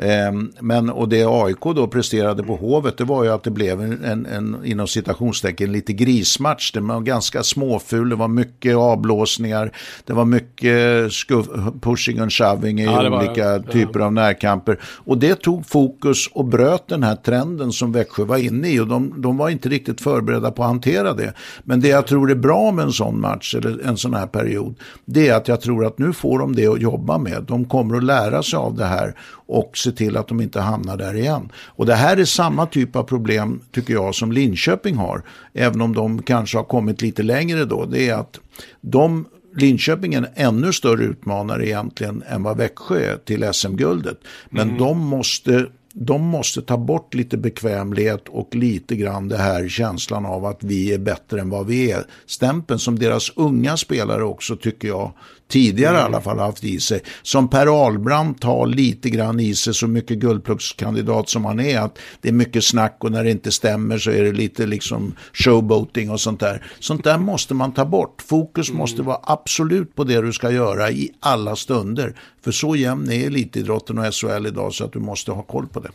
Ehm, men, och det AIK då presterade på Hovet, det var ju att det blev en, en, en inom citationstecken, lite grismatch. Det var ganska småful, det var mycket avblåsningar, det var mycket skuff, pushing and shoving i ja, olika var, typer ja. av närkamper. Och det tog fokus och bröt den här trenden som Växjö var inne i och de, de var inte riktigt förberedda på att hantera det. Men det jag tror är bra med en sån match, eller en sån här period, det är att jag tror att nu får de det att jobba med. De kommer att lära sig av det här och se till att de inte hamnar där igen. Och det här är samma typ av problem tycker jag som Linköping har. Även om de kanske har kommit lite längre då. Det är att de Linköping är en ännu större utmanare egentligen än vad Växjö är till SM-guldet. Men mm. de måste de måste ta bort lite bekvämlighet och lite grann det här känslan av att vi är bättre än vad vi är. Stämpeln som deras unga spelare också tycker jag tidigare mm. i alla fall haft i sig. Som Per Ahlbrandt har lite grann i sig så mycket guldpluckskandidat som han är. Att det är mycket snack och när det inte stämmer så är det lite liksom showboating och sånt där. Sånt där måste man ta bort. Fokus mm. måste vara absolut på det du ska göra i alla stunder. För så jämn är elitidrotten och SHL idag så att du måste ha koll på det.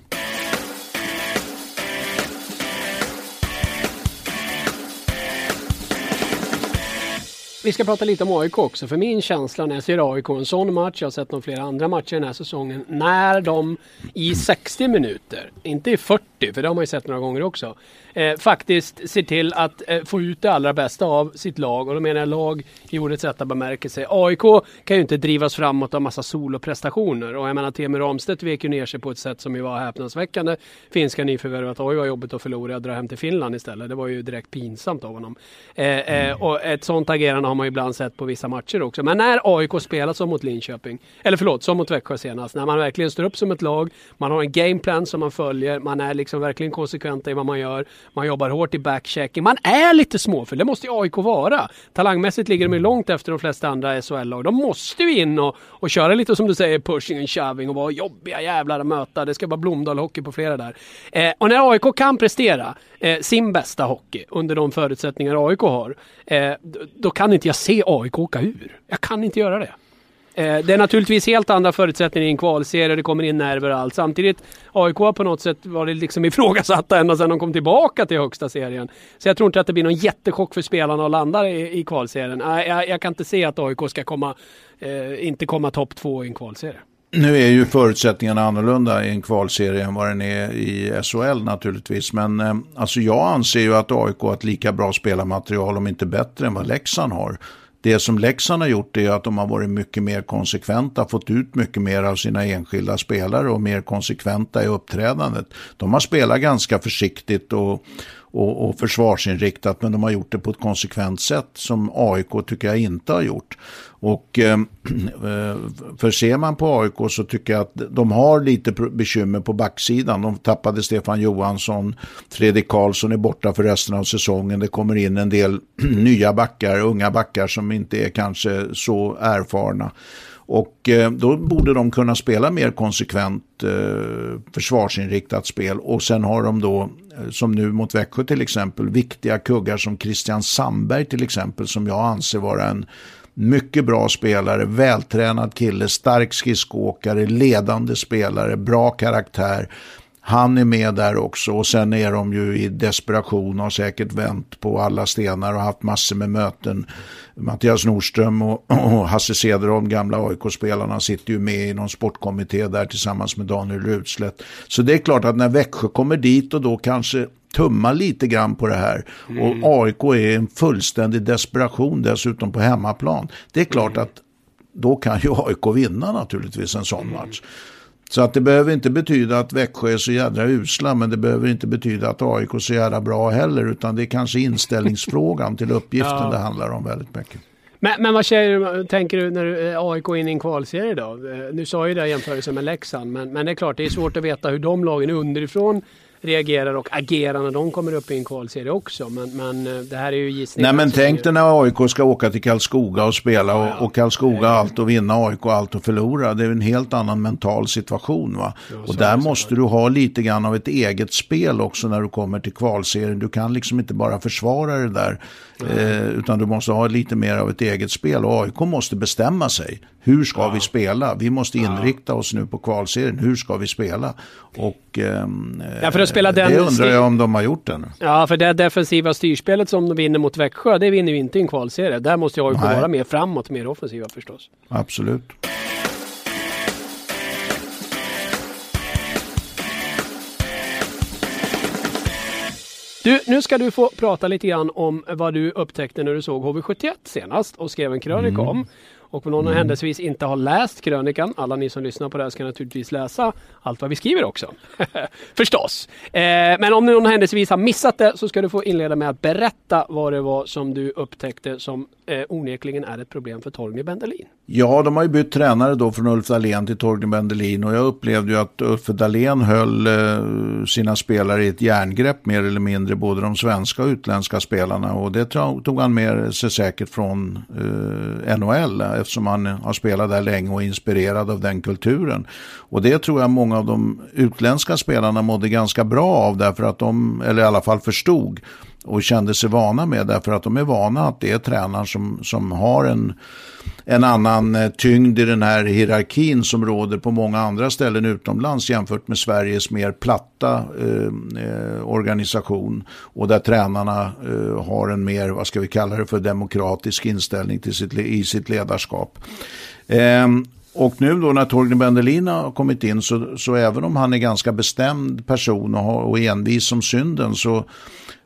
Vi ska prata lite om AIK också, för min känsla när jag ser AIK en sån match, jag har sett några flera andra matcher den här säsongen, när de i 60 minuter, inte i 40 40, för det har man ju sett några gånger också, eh, faktiskt ser till att eh, få ut det allra bästa av sitt lag. Och då menar jag lag i ordets rätta bemärkelse. AIK kan ju inte drivas framåt av massa soloprestationer. Och jag menar Teemu Ramstedt vek ju ner sig på ett sätt som ju var häpnadsväckande. Finska nyförvärvet, oj vad jobbigt att förlora, och dra hem till Finland istället. Det var ju direkt pinsamt av honom. Eh, eh, mm. och ett sånt agerande har man ju ibland sett på vissa matcher också. Men när AIK spelar som mot Linköping, eller förlåt, som mot Växjö senast, när man verkligen står upp som ett lag, man har en gameplan som man följer, man är liksom Liksom verkligen konsekventa i vad man gör, man jobbar hårt i backchecking, man är lite småfull, det måste ju AIK vara. Talangmässigt ligger de ju långt efter de flesta andra SHL-lag. De måste ju in och, och köra lite som du säger, pushing and shoving och vara jobbiga jävlar att möta. Det ska vara Blomdal-hockey på flera där. Eh, och när AIK kan prestera eh, sin bästa hockey under de förutsättningar AIK har, eh, då kan inte jag se AIK åka ur. Jag kan inte göra det. Eh, det är naturligtvis helt andra förutsättningar i en kvalserie, det kommer in nerver och allt. Samtidigt, AIK har på något sätt varit liksom ifrågasatta ända sedan de kom tillbaka till högsta serien. Så jag tror inte att det blir någon jättechock för spelarna att landa i, i kvalserien. Jag, jag, jag, kan inte se att AIK ska komma, eh, inte komma topp två i en kvalserie. Nu är ju förutsättningarna annorlunda i en kvalserie än vad den är i SHL naturligtvis. Men eh, alltså jag anser ju att AIK har ett lika bra spelarmaterial, om inte bättre, än vad Leksand har. Det som Leksand har gjort är att de har varit mycket mer konsekventa, fått ut mycket mer av sina enskilda spelare och mer konsekventa i uppträdandet. De har spelat ganska försiktigt och, och, och försvarsinriktat men de har gjort det på ett konsekvent sätt som AIK tycker jag inte har gjort. Och ehm, eh, för ser man på AIK så tycker jag att de har lite bekymmer på backsidan. De tappade Stefan Johansson, Fredrik Karlsson är borta för resten av säsongen. Det kommer in en del nya backar, unga backar som inte är kanske så erfarna. Och eh, då borde de kunna spela mer konsekvent eh, försvarsinriktat spel. Och sen har de då, eh, som nu mot Växjö till exempel, viktiga kuggar som Christian Sandberg till exempel, som jag anser vara en mycket bra spelare, vältränad kille, stark skridskoåkare, ledande spelare, bra karaktär. Han är med där också och sen är de ju i desperation och har säkert vänt på alla stenar och haft massor med möten. Mattias Nordström och, och Hasse Cederholm, gamla AIK-spelarna, sitter ju med i någon sportkommitté där tillsammans med Daniel Rutslätt. Så det är klart att när Växjö kommer dit och då kanske tumma lite grann på det här. Mm. Och AIK är en fullständig desperation dessutom på hemmaplan. Det är klart mm. att då kan ju AIK vinna naturligtvis en sån match. Så att det behöver inte betyda att Växjö är så jädra usla, men det behöver inte betyda att AIK är så jädra bra heller, utan det är kanske inställningsfrågan till uppgiften ja. det handlar om väldigt mycket. Men, men vad säger, tänker du när du, eh, AIK in i en kvalserie då? Eh, nu sa ju det jämförelse med Leksand, men, men det är klart det är svårt att veta hur de lagen underifrån reagerar och agerar när de kommer upp i en kvalserie också. Men, men eh, det här är ju gissningar. Nej men tänk dig när AIK ska åka till Karlskoga och spela ja, ja. och, Karlskoga allt och vinna, AIK allt och förlora. Det är en helt annan mental situation va. Ja, och där måste du ha lite grann av ett eget spel också när du kommer till kvalserien. Du kan liksom inte bara försvara det där. Eh, utan du måste ha lite mer av ett eget spel och AIK måste bestämma sig. Hur ska ja. vi spela? Vi måste inrikta oss nu på kvalserien. Hur ska vi spela? Och eh, ja, för att spela den det undrar jag om de har gjort ännu. Ja, för det defensiva styrspelet som de vinner mot Växjö, det vinner ju inte i en kvalserie. Där måste AIK vara mer framåt, mer offensiva förstås. Absolut. Du, nu ska du få prata lite grann om vad du upptäckte när du såg HV71 senast och skrev en krönika mm. om. Och om någon mm. händelsevis inte har läst krönikan, alla ni som lyssnar på det här ska naturligtvis läsa allt vad vi skriver också. Förstås! Eh, men om någon händelsevis har missat det så ska du få inleda med att berätta vad det var som du upptäckte som eh, onekligen är ett problem för Torgny Bendelin. Ja, de har ju bytt tränare då från Ulf Dahlén till Torgny Bendelin och jag upplevde ju att Ulf Dahlén höll eh, sina spelare i ett järngrepp mer eller mindre, både de svenska och utländska spelarna och det tog han med sig säkert från eh, NHL eftersom han har spelat där länge och är inspirerad av den kulturen. Och det tror jag många av de utländska spelarna mådde ganska bra av därför att de, eller i alla fall förstod och kände sig vana med därför att de är vana att det är tränaren som, som har en, en annan eh, tyngd i den här hierarkin som råder på många andra ställen utomlands jämfört med Sveriges mer platta eh, eh, organisation och där tränarna eh, har en mer, vad ska vi kalla det för, demokratisk inställning till sitt, i sitt ledarskap. Eh, Och nu då när Torgny Bendelin har kommit in så, så även om han är ganska bestämd person och, har, och envis som synden så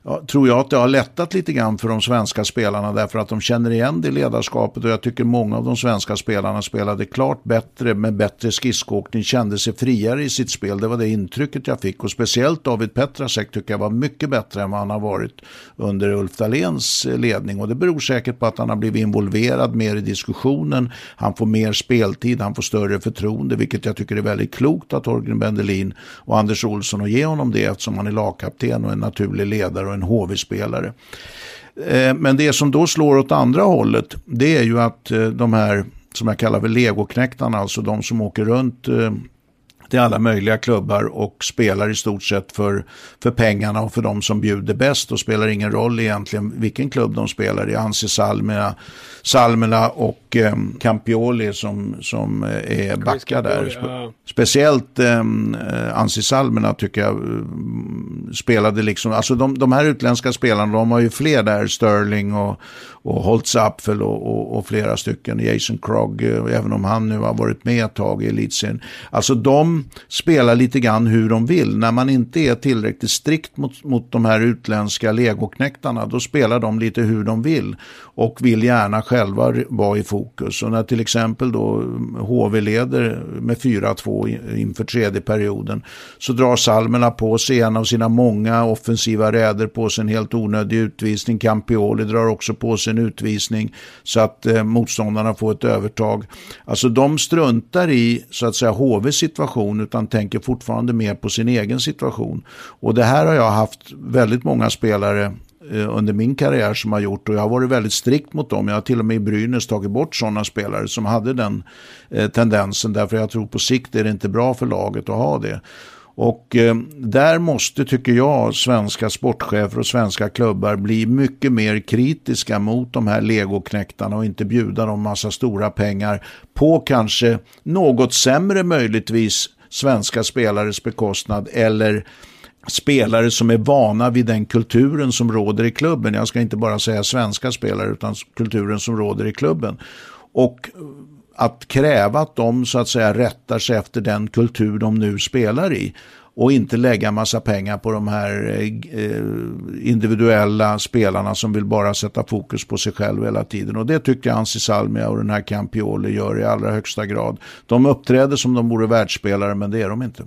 ja, tror jag att det har lättat lite grann för de svenska spelarna därför att de känner igen det ledarskapet och jag tycker många av de svenska spelarna spelade klart bättre med bättre skridskoåkning, kände sig friare i sitt spel. Det var det intrycket jag fick och speciellt David Petrasek tycker jag var mycket bättre än vad han har varit under Ulf Dahléns ledning och det beror säkert på att han har blivit involverad mer i diskussionen. Han får mer speltid, han får större förtroende vilket jag tycker är väldigt klokt att Torgny Bendelin och Anders Olsson och ge honom det eftersom han är lagkapten och en naturlig ledare och en HV-spelare. Eh, men det som då slår åt andra hållet, det är ju att eh, de här som jag kallar för legoknäktarna, alltså de som åker runt eh, eh, till alla möjliga klubbar och spelar i stort sett för, för pengarna och för de som bjuder bäst och spelar ingen roll egentligen vilken klubb de spelar i. Ansi Salmela, Salmela och eh, Campioli som, som är backar där. Ja. Speciellt eh, Ansi Salmela tycker jag eh, spelade liksom, alltså de, de här utländska spelarna, de har ju fler där, Sterling och, och Holtz Apfel och, och, och, flera stycken, Jason Krog, eh, även om han nu har varit med ett tag i elitserien. Alltså de spelar lite grann hur de vill. När man inte är tillräckligt strikt mot, mot de här utländska legoknäktarna, då spelar de lite hur de vill och vill gärna själva vara i fokus. Och när till exempel då HV leder med 4-2 inför tredje perioden så drar Salmerna på sig en av sina många offensiva räder på sig en helt onödig utvisning. Campioli drar också på sig en utvisning så att eh, motståndarna får ett övertag. Alltså de struntar i så att säga HVs situation utan tänker fortfarande mer på sin egen situation. Och det här har jag haft väldigt många spelare eh, under min karriär som har gjort och jag har varit väldigt strikt mot dem. Jag har till och med i Brynäs tagit bort sådana spelare som hade den eh, tendensen därför jag tror på sikt är det inte bra för laget att ha det. Och eh, där måste, tycker jag, svenska sportchefer och svenska klubbar bli mycket mer kritiska mot de här legoknäktarna och inte bjuda dem massa stora pengar på kanske något sämre möjligtvis svenska spelares bekostnad eller spelare som är vana vid den kulturen som råder i klubben. Jag ska inte bara säga svenska spelare utan kulturen som råder i klubben. Och att kräva att de så att säga rättar sig efter den kultur de nu spelar i och inte lägga massa pengar på de här eh, individuella spelarna som vill bara sätta fokus på sig själv hela tiden. Och det tycker jag Ansi Salmia och den här Campioli gör i allra högsta grad. De uppträder som de vore världsspelare men det är de inte.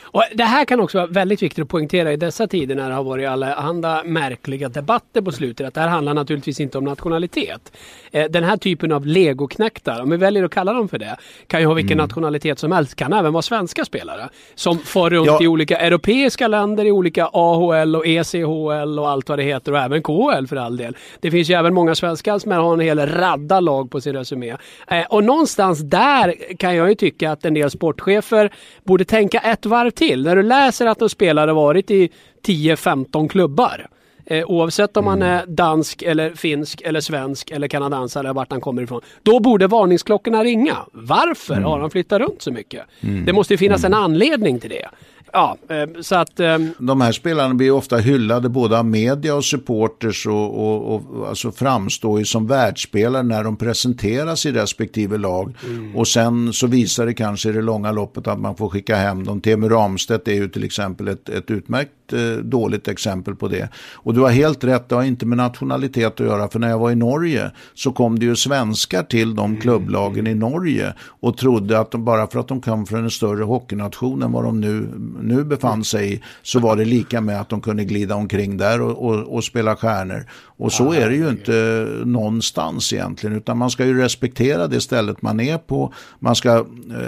Och det här kan också vara väldigt viktigt att poängtera i dessa tider när det har varit alla märkliga debatter på slutet. Att det här handlar naturligtvis inte om nationalitet. Eh, den här typen av legoknäktar, om vi väljer att kalla dem för det, kan ju ha vilken mm. nationalitet som helst. Kan även vara svenska spelare. Som far runt ja. i olika europeiska länder, i olika AHL och ECHL och allt vad det heter och även KHL för all del. Det finns ju även många svenskar som har en hel radda lag på sin resumé. Eh, och någonstans där kan jag ju tycka att en del sportchefer borde tänka ett varv till. När du läser att en spelare varit i 10-15 klubbar. Eh, oavsett om man mm. är dansk eller finsk eller svensk eller kanadensare eller vart han kommer ifrån. Då borde varningsklockorna ringa. Varför mm. har han flyttat runt så mycket? Mm. Det måste finnas en mm. anledning till det ja, eh, så att... Um... De här spelarna blir ofta hyllade både av media och supporters och, och, och alltså framstår ju som världsspelare när de presenteras i respektive lag. Mm. Och sen så visar det kanske i det långa loppet att man får skicka hem dem. Teemu Ramstedt är ju till exempel ett, ett utmärkt eh, dåligt exempel på det. Och du har helt rätt, det har inte med nationalitet att göra. För när jag var i Norge så kom det ju svenskar till de mm. klubblagen i Norge och trodde att de, bara för att de kom från en större hockeynation än vad de nu nu befann sig i så var det lika med att de kunde glida omkring där och, och, och spela stjärnor. Och så är det ju inte någonstans egentligen utan man ska ju respektera det stället man är på. Man ska eh,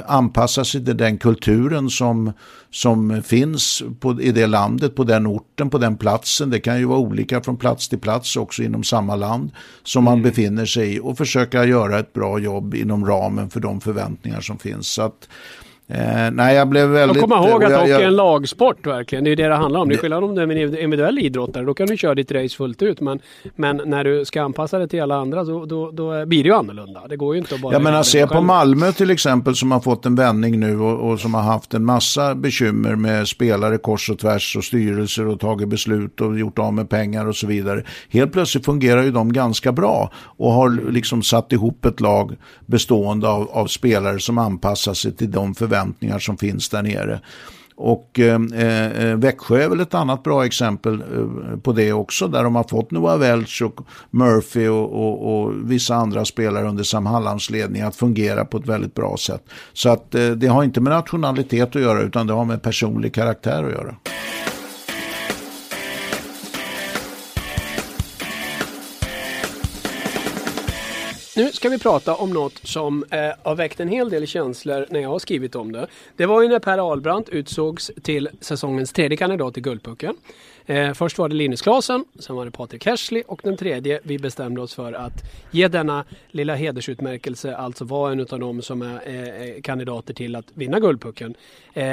anpassa sig till den kulturen som, som finns på, i det landet, på den orten, på den platsen. Det kan ju vara olika från plats till plats också inom samma land som man mm. befinner sig i och försöka göra ett bra jobb inom ramen för de förväntningar som finns. Så att, Eh, nej, jag blev väldigt... Och kom ihåg att jag, hockey är en lagsport verkligen. Det är det det handlar om. Det är skillnad om du är en individuell idrottare. Då kan du köra ditt race fullt ut. Men, men när du ska anpassa dig till alla andra då, då, då blir det ju annorlunda. Det går ju inte att bara... Jag menar, se på Malmö till exempel som har fått en vändning nu och, och, som har haft en massa bekymmer med spelare kors och tvärs och styrelser och tagit beslut och gjort av med pengar och så vidare. Helt plötsligt fungerar ju de ganska bra och har liksom satt ihop ett lag bestående av, av spelare som anpassar sig till de förväntningar som finns där nere. Och eh, eh, Växjö är väl ett annat bra exempel eh, på det också, där de har fått Noah Welch och Murphy och, och, och, vissa andra spelare under Sam Hallands ledning att fungera på ett väldigt bra sätt. Så att eh, det har inte med nationalitet att göra, utan det har med personlig karaktär att göra. Nu ska vi prata om något som eh, har väckt en hel del känslor när jag har skrivit om det. Det var ju när Per Ahlbrandt utsågs till säsongens tredje kandidat i Guldpucken. Eh, först var det Linus Klasen, sen var det Patrik Hersley och den tredje vi bestämde oss för att ge denna lilla hedersutmärkelse, alltså vara en av dem som är eh, eh, kandidater till att vinna Guldpucken, eh,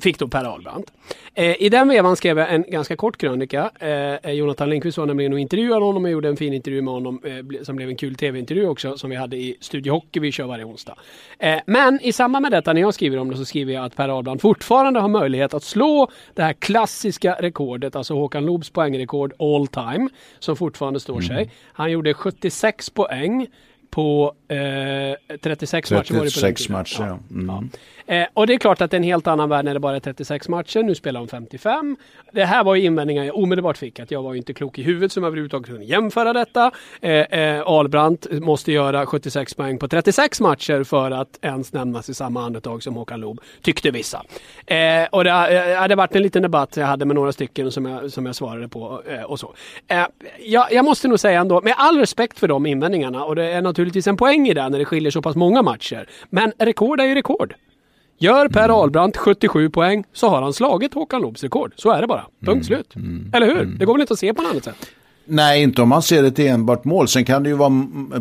fick då Per Ahlbrandt. Eh, I den vevan skrev jag en ganska kort krönika. Eh, eh Jonathan Lindqvist var nämligen och intervjuade honom och gjorde en fin intervju med honom eh, som blev en kul tv-intervju också som vi hade i Studio Hockey vi kör varje onsdag. Eh, men i samband med detta när jag skriver om det så skriver jag att Per Ahlbrandt fortfarande har möjlighet att slå det här klassiska rekordet, alltså alltså Håkan Loobs poängrekord all time som fortfarande står sig. Mm. Han gjorde 76 poäng på eh, 36 matcher. Var det på matcher, ja. Mm. ja. Eh, och det är klart att det är en helt annan värld när det bara är 36 matcher. Nu spelar de 55. Det här var ju invändningar jag omedelbart fick. Att jag var inte klok i huvudet som överhuvudtaget kunde jämföra detta. Eh, eh, Albrandt måste göra 76 poäng på 36 matcher för att ens nämnas i samma andetag som Håkan Loob, tyckte vissa. Eh, och det eh, hade varit en liten debatt jag hade med några stycken som jag, som jag svarade på eh, och så. Eh, jag, jag måste nog säga ändå, med all respekt för de invändningarna och det är naturligtvis en poäng i det när det skiljer så pass många matcher. Men rekord är ju rekord. Gör Per mm. Ahlbrandt 77 poäng så har han slagit Håkan Loobs rekord. Så är det bara. Punkt mm. slut. Mm. Eller hur? Det går väl inte att se på något annat sätt. Nej, inte om man ser det till enbart mål. Sen kan det ju vara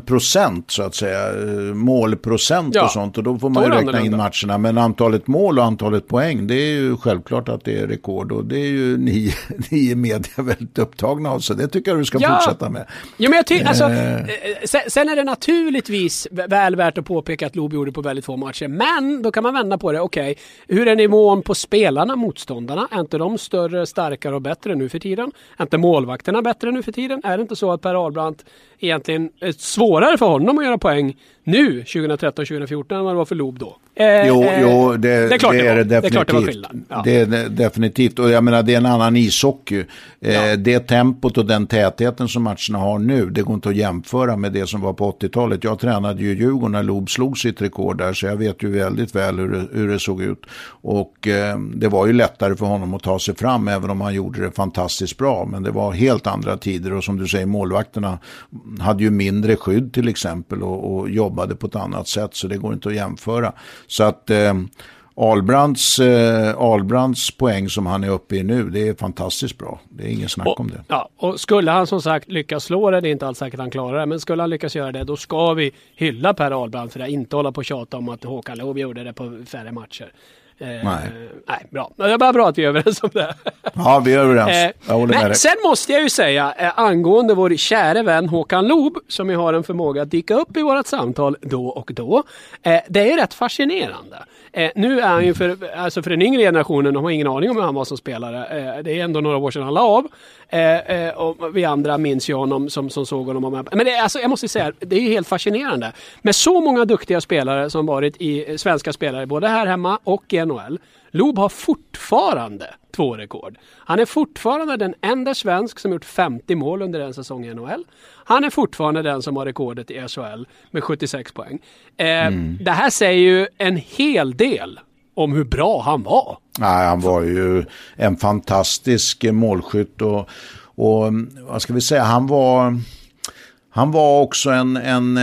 procent så att säga. Målprocent ja, och sånt. Och då får man ju räkna in matcherna. Men antalet mål och antalet poäng, det är ju självklart att det är rekord. Och det är ju ni, ni i media väldigt upptagna av. Så det tycker jag du ska ja. fortsätta med. Ja, men jag tycker, alltså, eh. Eh, sen, sen, är det naturligtvis väl värt att påpeka att Lob gjorde på väldigt få matcher. Men då kan man vända på det. Okej, okay, hur är nivån på spelarna, motståndarna? Är inte de större, starkare och bättre nu för tiden? Är inte målvakterna bättre nu för tiden? Är det inte så att Per Ahlbrandt egentligen är svårare för honom att göra poäng nu 2013-2014 än vad det var för Loob då? Eh, jo, eh, jo det, det, är klart det, är det, definitivt. Det är klart det var skillnad. Ja. Det är definitivt. Och jag menar, det är en annan ishockey. Eh, ja. Det tempot och den tätheten som matcherna har nu, det går inte att jämföra med det som var på 80-talet. Jag tränade ju Djurgården när Loob slog sitt rekord där, så jag vet ju väldigt väl hur det, hur det såg ut. Och eh, det var ju lättare för honom att ta sig fram, även om han gjorde det fantastiskt bra. Men det var helt andra tider och som du säger, målvakterna hade ju mindre skydd till exempel och, och jobbade på ett annat sätt, så det går inte att jämföra. Så att eh, Ahlbrands, eh, Ahlbrands poäng som han är uppe i nu, det är fantastiskt bra. Det är ingen snack och, om det. Ja, och skulle han som sagt lyckas slå det, det är inte alls säkert han klarar det, men skulle han lyckas göra det, då ska vi hylla Per Ahlbrand för det. Inte hålla på och tjata om att Håkan Loob gjorde det på färre matcher. Eh, nej. nej, bra. Det är bara bra att vi är överens om det. Ja, vi är överens. Jag håller med dig. Sen måste jag ju säga eh, angående vår käre vän Håkan Loob som ju har en förmåga att dyka upp i vårat samtal då och då. Eh, det är rätt fascinerande. Eh, nu är han ju för, alltså för den yngre generationen, de har ingen aning om hur han var som spelare. Eh, det är ändå några år sedan han la av. Eh, eh och vi andra minns ju honom som, som såg honom. Men det, alltså, jag måste säga, det är ju helt fascinerande. Med så många duktiga spelare som varit i eh, svenska spelare, både här hemma och i NHL. Loob har fortfarande två rekord. Han är fortfarande den enda svensk som gjort 50 mål under en säsong i NHL. Han är fortfarande den som har rekordet i SHL med 76 poäng. Eh, mm. Det här säger ju en hel del om hur bra han var. Nej, han var ju en fantastisk målskytt och, och vad ska vi säga, han var han var också en, en,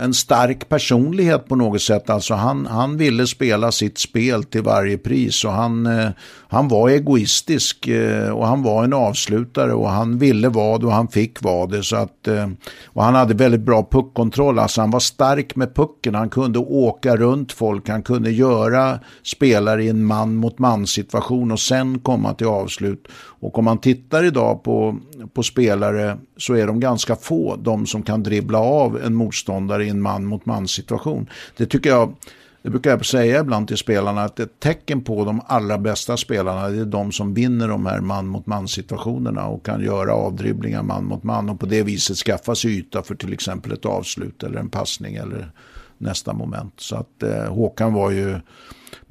en stark personlighet på något sätt. Alltså han, han ville spela sitt spel till varje pris och han, eh, han var egoistisk eh, och han var en avslutare och han ville vad och han fick vad. det. Så att, eh, och han hade väldigt bra puckkontroll, alltså han var stark med pucken, han kunde åka runt folk, han kunde göra spelare i en man mot man situation och sen komma till avslut. Och om man tittar idag på, på spelare så är de ganska få, de som kan dribbla av en motståndare i en man mot man situation. Det tycker jag det brukar jag säga ibland till spelarna att ett tecken på de allra bästa spelarna det är de som vinner de här man mot man situationerna och kan göra avdribblingar man mot man och på det viset skaffa sig yta för till exempel ett avslut eller en passning eller nästa moment. Så att eh, Håkan var ju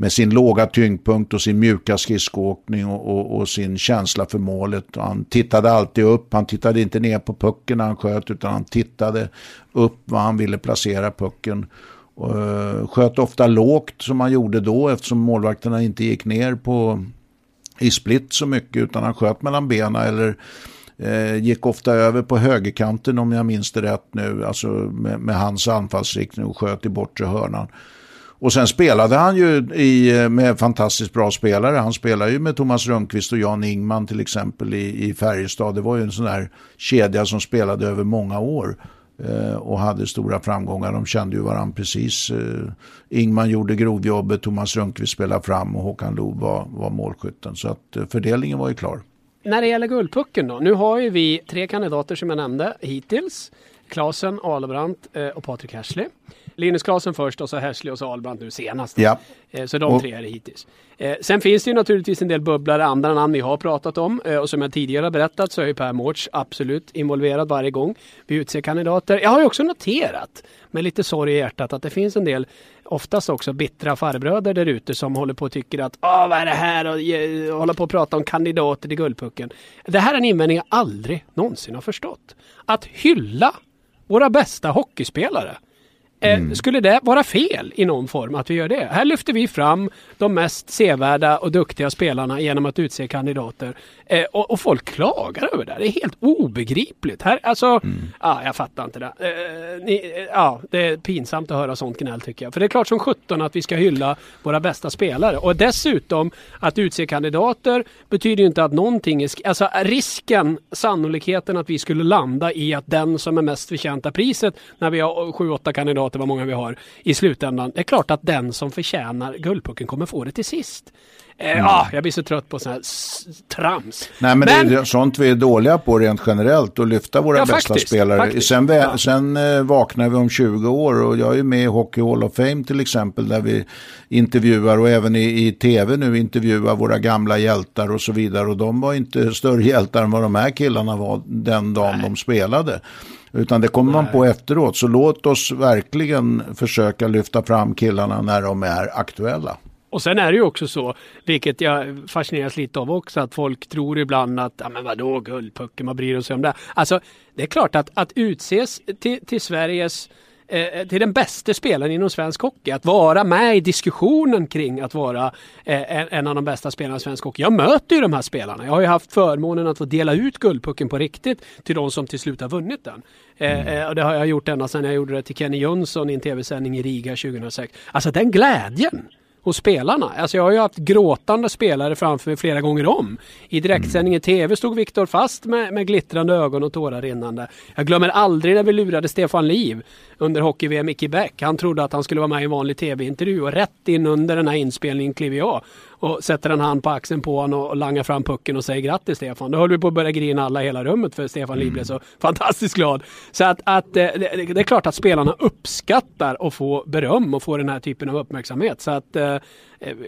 med sin låga tyngdpunkt och sin mjuka skridskoåkning och, och, och, sin känsla för målet. Och han tittade alltid upp, han tittade inte ner på pucken när han sköt utan han tittade upp var han ville placera pucken. Och, eh, sköt ofta lågt som han gjorde då eftersom målvakterna inte gick ner på i split så mycket utan han sköt mellan benen eller eh, gick ofta över på högerkanten om jag minns det rätt nu, alltså med, med hans anfallsriktning och sköt i bortre hörnan. Och sen spelade han ju i, med fantastiskt bra spelare. Han spelade ju med Thomas Rönnqvist och Jan Ingman till exempel i, i Färjestad. Det var ju en sån där kedja som spelade över många år eh, och hade stora framgångar. De kände ju varandra precis. Eh, Ingman gjorde grovjobbet, Thomas Rönnqvist spelade fram och Håkan Loob var, var målskytten. Så att eh, fördelningen var ju klar. När det gäller Guldpucken då. Nu har ju vi tre kandidater som jag nämnde hittills. Klasen, Alebrandt eh, och Patrik Hersley. Linus Klasen först och så Hersley och så Albrant nu senast. Ja. Eh, så de tre är det hittills. Eh, sen finns det ju naturligtvis en del bubblare, andra namn vi har pratat om. Och som jag tidigare har berättat så är ju Per Mårts absolut involverad varje gång vi utser kandidater. Jag har ju också noterat med lite sorg i hjärtat att det finns en del oftast också bittra farbröder där ute som håller på och tycker att Åh, vad är det här och håller på att prata om kandidater till Guldpucken. Det här är en invändning jag aldrig någonsin har förstått. Att hylla våra bästa hockeyspelare. Eh, mm. Skulle det vara fel i någon form att vi gör det? Här lyfter vi fram de mest sevärda och duktiga spelarna genom att utse kandidater. Eh, och, och, folk klagar över det. Det är helt obegripligt. Här, alltså, mm. ah, jag fattar inte det. Eh, ni, ja, det är pinsamt att höra sånt gnäll tycker jag. För det är klart som sjutton att vi ska hylla våra bästa spelare. Och dessutom att utse kandidater betyder ju inte att någonting är... Alltså risken, sannolikheten att vi skulle landa i att den som är mest förtjänta priset när vi har sju, åtta kandidater, vad många vi har, i slutändan. Det är klart att den som förtjänar Guldpucken kommer få det till sist. Eh, mm. ah, jag blir så trött på sådana här trams. Nej, men, men, det är sånt vi är dåliga på rent generellt, att lyfta våra ja, bästa faktiskt, spelare. Faktiskt. Sen, ja. sen eh, vaknar vi om 20 år och jag är med i Hockey Hall of Fame till exempel, där vi intervjuar och även i, i tv nu intervjuar våra gamla hjältar och så vidare. Och de var inte större hjältar än vad de här killarna var den dagen Nej. de spelade. Utan det kommer man på efteråt. Så låt oss verkligen försöka lyfta fram killarna när de är aktuella. Och sen är det ju också så, vilket jag fascineras lite av också, att folk tror ibland att, ja men vadå Guldpucken, vad bryr sig om det? Alltså, det är klart att, att utses till, till Sveriges eh, till den bästa spelaren inom svensk hockey. Att vara med i diskussionen kring att vara eh, en av de bästa spelarna i svensk hockey. Jag möter ju de här spelarna. Jag har ju haft förmånen att få dela ut Guldpucken på riktigt till de som till slut har vunnit den. Eh, mm. Eh, och det har jag gjort ända sedan jag gjorde det till Kenny Jönsson i en tv-sändning i Riga 2006. Alltså den glädjen hos spelarna. Alltså jag har ju haft gråtande spelare framför mig flera gånger om. I direktsändning i tv stod Viktor fast med, med glittrande ögon och tårar rinnande. Jag glömmer aldrig när vi lurade Stefan Liv under hockey-VM i Quebec. Han trodde att han skulle vara med i en vanlig tv-intervju och rätt in under den här inspelningen kliver jag och sätter en hand på axeln på honom och langar fram pucken och säger grattis Stefan. Då höll vi på att börja grina alla i hela rummet för Stefan mm. Liv blev så fantastiskt glad. Så att, att eh, det, det, är klart att spelarna uppskattar att få beröm och få den här typen av uppmärksamhet. Så att eh,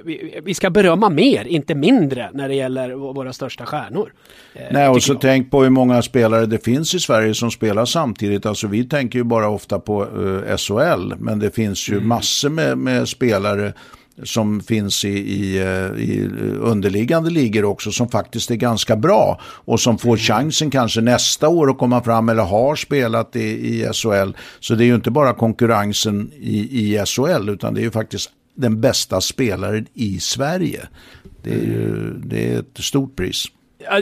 vi, vi ska berömma mer, inte mindre, när det gäller våra största stjärnor. Eh, Nej, och så jag. tänk på hur många spelare det finns i Sverige som spelar samtidigt. Alltså vi tänker ju bara ofta på uh, SHL, men det finns ju mm. massor med, med spelare som finns i, i, eh, i, underliggande ligor också som faktiskt är ganska bra och som får chansen kanske nästa år att komma fram eller har spelat i, i SHL. Så det är ju inte bara konkurrensen i, i SHL utan det är ju faktiskt den bästa spelaren i Sverige. Det är ju det är ett stort pris.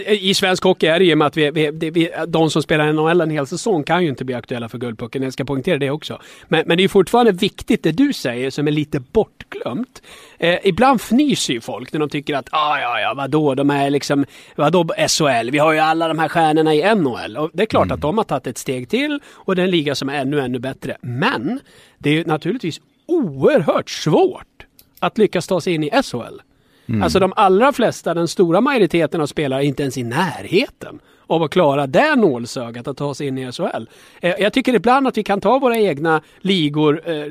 I svensk hockey är det ju med att vi, vi, vi, de som spelar NHL en hel säsong kan ju inte bli aktuella för Guldpucken. Jag ska poängtera det också. Men, men det är fortfarande viktigt det du säger som är lite bortglömt. Eh, ibland fnyser ju folk när de tycker att ah, ja, ja, vadå, de är liksom, vadå SHL? Vi har ju alla de här stjärnorna i NHL. Och det är klart mm. att de har tagit ett steg till och det är en liga som är ännu, ännu bättre. Men det är ju naturligtvis oerhört svårt att lyckas ta sig in i SHL. Mm. Alltså de allra flesta, den stora majoriteten av spelare är inte ens i närheten av att klara det nålsögat att ta sig in i SHL. Eh, jag tycker ibland att vi kan ta våra egna ligor eh, eh,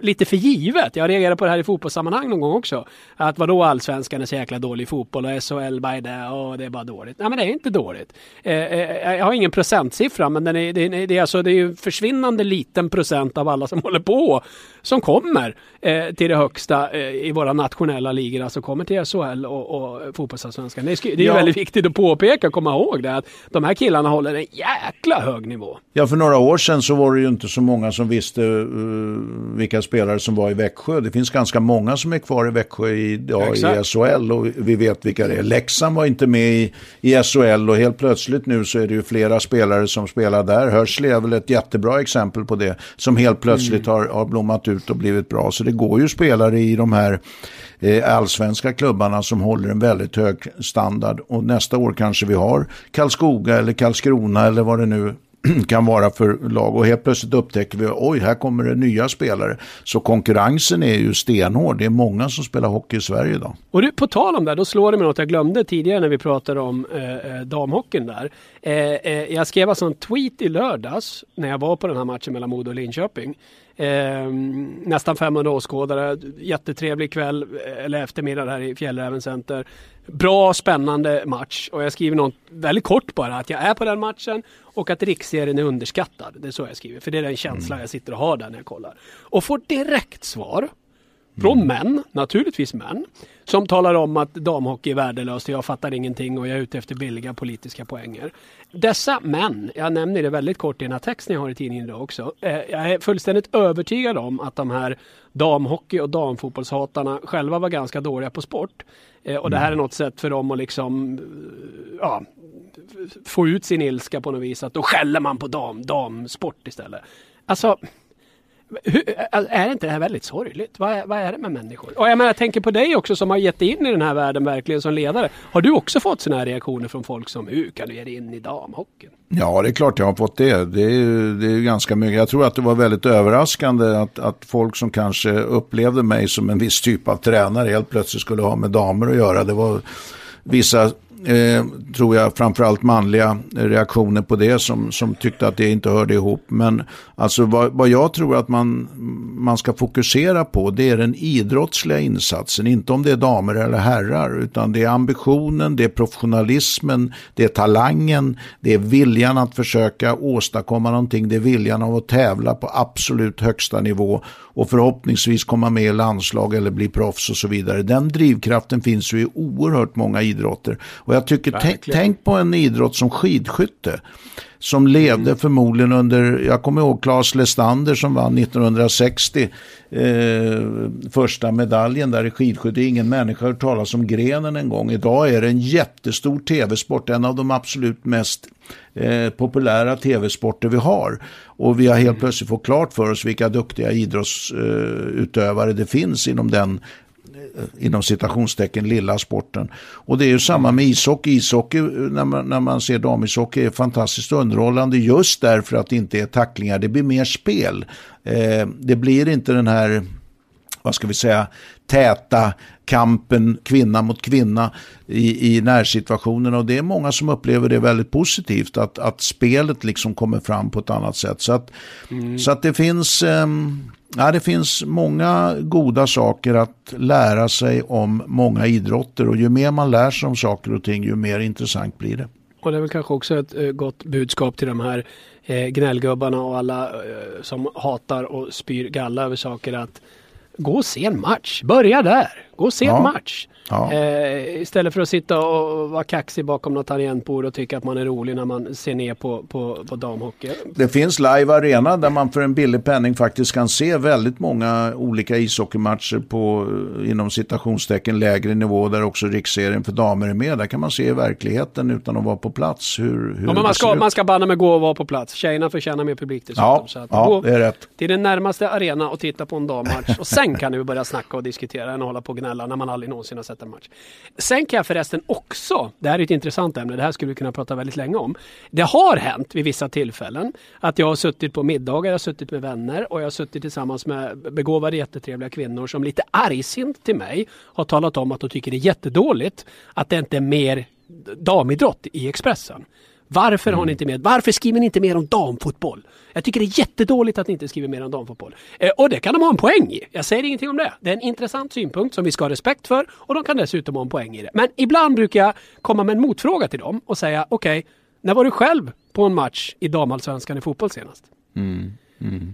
lite för givet. Jag reagerar på det här i fotbollssammanhang någon gång också. Att vadå allsvenskan är så jäkla dålig fotboll och SHL är det och det är bara dåligt. Nej men det är inte dåligt. Eh, eh jag har ingen procentsiffra men den är, det, är, det, är alltså, det är ju försvinnande liten procent av alla som håller på som kommer eh, till det högsta i våra nationella ligor, alltså kommer till SHL och, och fotbollsallsvenskan. Det är, det är ja. väldigt viktigt att påpeka och komma ihåg ihåg det, att de här killarna håller en jäkla hög nivå. Ja, för några år sedan så var det ju inte så många som visste uh, vilka spelare som var i Växjö. Det finns ganska många som är kvar i Växjö i, ja, i SHL och vi vet vilka det är. Leksand var inte med i, i SHL och helt plötsligt nu så är det ju flera spelare som spelar där. Hörsley är väl ett jättebra exempel på det, som helt plötsligt mm. har, har blommat ut och blivit bra. Så det går ju spelare i de här Eh, allsvenska klubbarna som håller en väldigt hög standard. Och nästa år kanske vi har Karlskoga eller Karlskrona eller vad det nu kan vara för lag och helt plötsligt upptäcker vi oj här kommer det nya spelare. Så konkurrensen är ju stenhård. Det är många som spelar hockey i Sverige idag. Och du, på tal om det, då slår det mig något jag glömde tidigare när vi pratade om eh, eh, damhockeyn där. Eh, eh, jag skrev alltså en tweet i lördags när jag var på den här matchen mellan Modo och Linköping. Eh, nästan 500 åskådare, jättetrevlig kväll eh, eller eftermiddag här i Fjällräven Center. Bra, spännande match och jag skriver något väldigt kort bara att jag är på den matchen och att riksserien är underskattad. Det är så jag skriver, för det är den känslan mm. jag sitter och har där när jag kollar. Och får direkt svar från mm. män, naturligtvis män, som talar om att damhockey är värdelöst och jag fattar ingenting och jag är ute efter billiga politiska poänger. Dessa män, jag nämner det väldigt kort i den här texten jag har i tidningen idag också. Eh, jag är fullständigt övertygad om att de här damhockey och damfotbollshatarna själva var ganska dåliga på sport. Eh, och det här är något sätt för dem att liksom ja, få ut sin ilska på något vis. Att då skäller man på dam, damsport istället. Alltså hur, är inte det här väldigt sorgligt? Vad är, vad är det med människor? Och jag, menar, jag tänker på dig också som har gett in i den här världen verkligen som ledare. Har du också fått sådana här reaktioner från folk som hur kan du ge dig in i damhockeyn? Ja, det är klart jag har fått det. Det är, det är ganska mycket. Jag tror att det var väldigt överraskande att, att folk som kanske upplevde mig som en viss typ av tränare helt plötsligt skulle ha med damer att göra. Det var vissa eh, tror jag, framförallt manliga reaktioner på det som, som tyckte att det inte hörde ihop. Men alltså vad, vad jag tror att man, man ska fokusera på det är den idrottsliga insatsen. Inte om det är damer eller herrar utan det är ambitionen, det är professionalismen, det är talangen, det är viljan att försöka åstadkomma någonting, det är viljan av att tävla på absolut högsta nivå och förhoppningsvis komma med i landslag eller bli proffs och så vidare. Den drivkraften finns ju i oerhört många idrotter. Och jag tycker, tänk på en idrott som skidskytte som levde mm. förmodligen under, jag kommer ihåg Claes Lestander som vann 1960 eh, första medaljen där i skidskytte. Ingen människa har hört talas om grenen en gång. Idag är det en jättestor tv-sport, en av de absolut mest eh, populära tv-sporter vi har. Och vi har helt mm. plötsligt fått klart för oss vilka duktiga idrottsutövare eh, det finns inom den Eh, inom citationstecken lilla sporten. Och det är ju samma med ishockey. Ishockey eh, när man, när man ser damishockey är fantastiskt underhållande just därför att det inte är tacklingar. Det blir mer spel. Eh, det blir inte den här, vad ska vi säga, täta kampen kvinna mot kvinna i, i närsituationen och det är många som upplever det väldigt positivt att, att spelet liksom kommer fram på ett annat sätt. Så att, mm. så att det finns um, Ja, det finns många goda saker att lära sig om många idrotter och ju mer man lär sig om saker och ting ju mer intressant blir det. Och det är väl kanske också ett uh, gott budskap till de här uh, gnällgubbarna och alla uh, som hatar och spyr galla över saker att gå och se en match. Börja där. Gå och se Ja. en match. Ja. Eh, istället för att sitta och vara kaxig bakom något tangentbord och tycka att man är rolig när man ser ner på, på, på damhockey. Det finns live arena där man för en billig penning faktiskt kan se väldigt många olika ishockeymatcher på eh, inom citationstecken lägre nivå där också riksserien för damer är med. Där kan man se i verkligheten utan att vara på plats hur, hur Ja, men man, ska, man ska banna med gå och vara på plats. Tjejerna förtjänar mer publik dessutom. Ja, så att ja, gå det är rätt. till den närmaste arena och titta på en dammatch. Och sen kan du börja snacka och diskutera än att hålla på och gnälla när man aldrig någonsin har sett en match. Sen kan jag förresten också, det här är ett intressant ämne, det här skulle vi kunna prata väldigt länge om. Det har hänt vid vissa tillfällen att jag har suttit på middagar, jag har suttit med vänner och jag har suttit tillsammans med begåvade jättetrevliga kvinnor som lite argsint till mig har talat om att de tycker det är jättedåligt att det inte är mer damidrott i Expressen. Varför har ni inte med? Varför skriver ni inte mer om damfotboll? Jag tycker det är jättedåligt att ni inte skriver mer om damfotboll. Eh, och det kan de ha en poäng i. Jag säger ingenting om det. Det är en intressant synpunkt som vi ska ha respekt för och de kan dessutom ha en poäng i det. Men ibland brukar jag komma med en motfråga till dem och säga okej, när var du själv på en match i damallsvenskan i fotboll senast?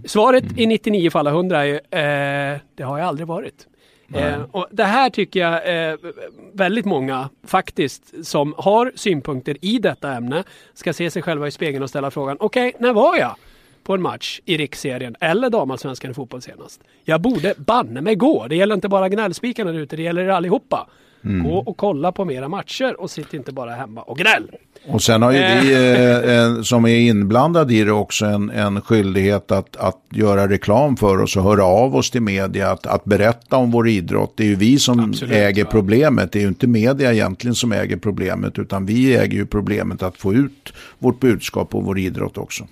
Svaret i 99 fall av 100 är eh, det har jag aldrig varit. Eh, och det här tycker jag eh, väldigt många faktiskt som har synpunkter i detta ämne ska se sig själva i spegeln och ställa frågan okej, när var jag på en match i riksserien eller damallsvenskan i fotboll senast? Jag borde banne mig gå. Det gäller inte bara gnällspikarna där ute, det gäller er allihopa. Gå och kolla på mera matcher och sitt inte bara hemma och gnäll. Och sen har ju vi eh, eh, som är inblandade i det också en, en skyldighet att, att göra reklam för oss och höra av oss till media, att, att berätta om vår idrott. Det är ju vi som Absolut, äger ja. problemet, det är ju inte media egentligen som äger problemet, utan vi äger ju problemet att få ut vårt budskap och vår idrott också.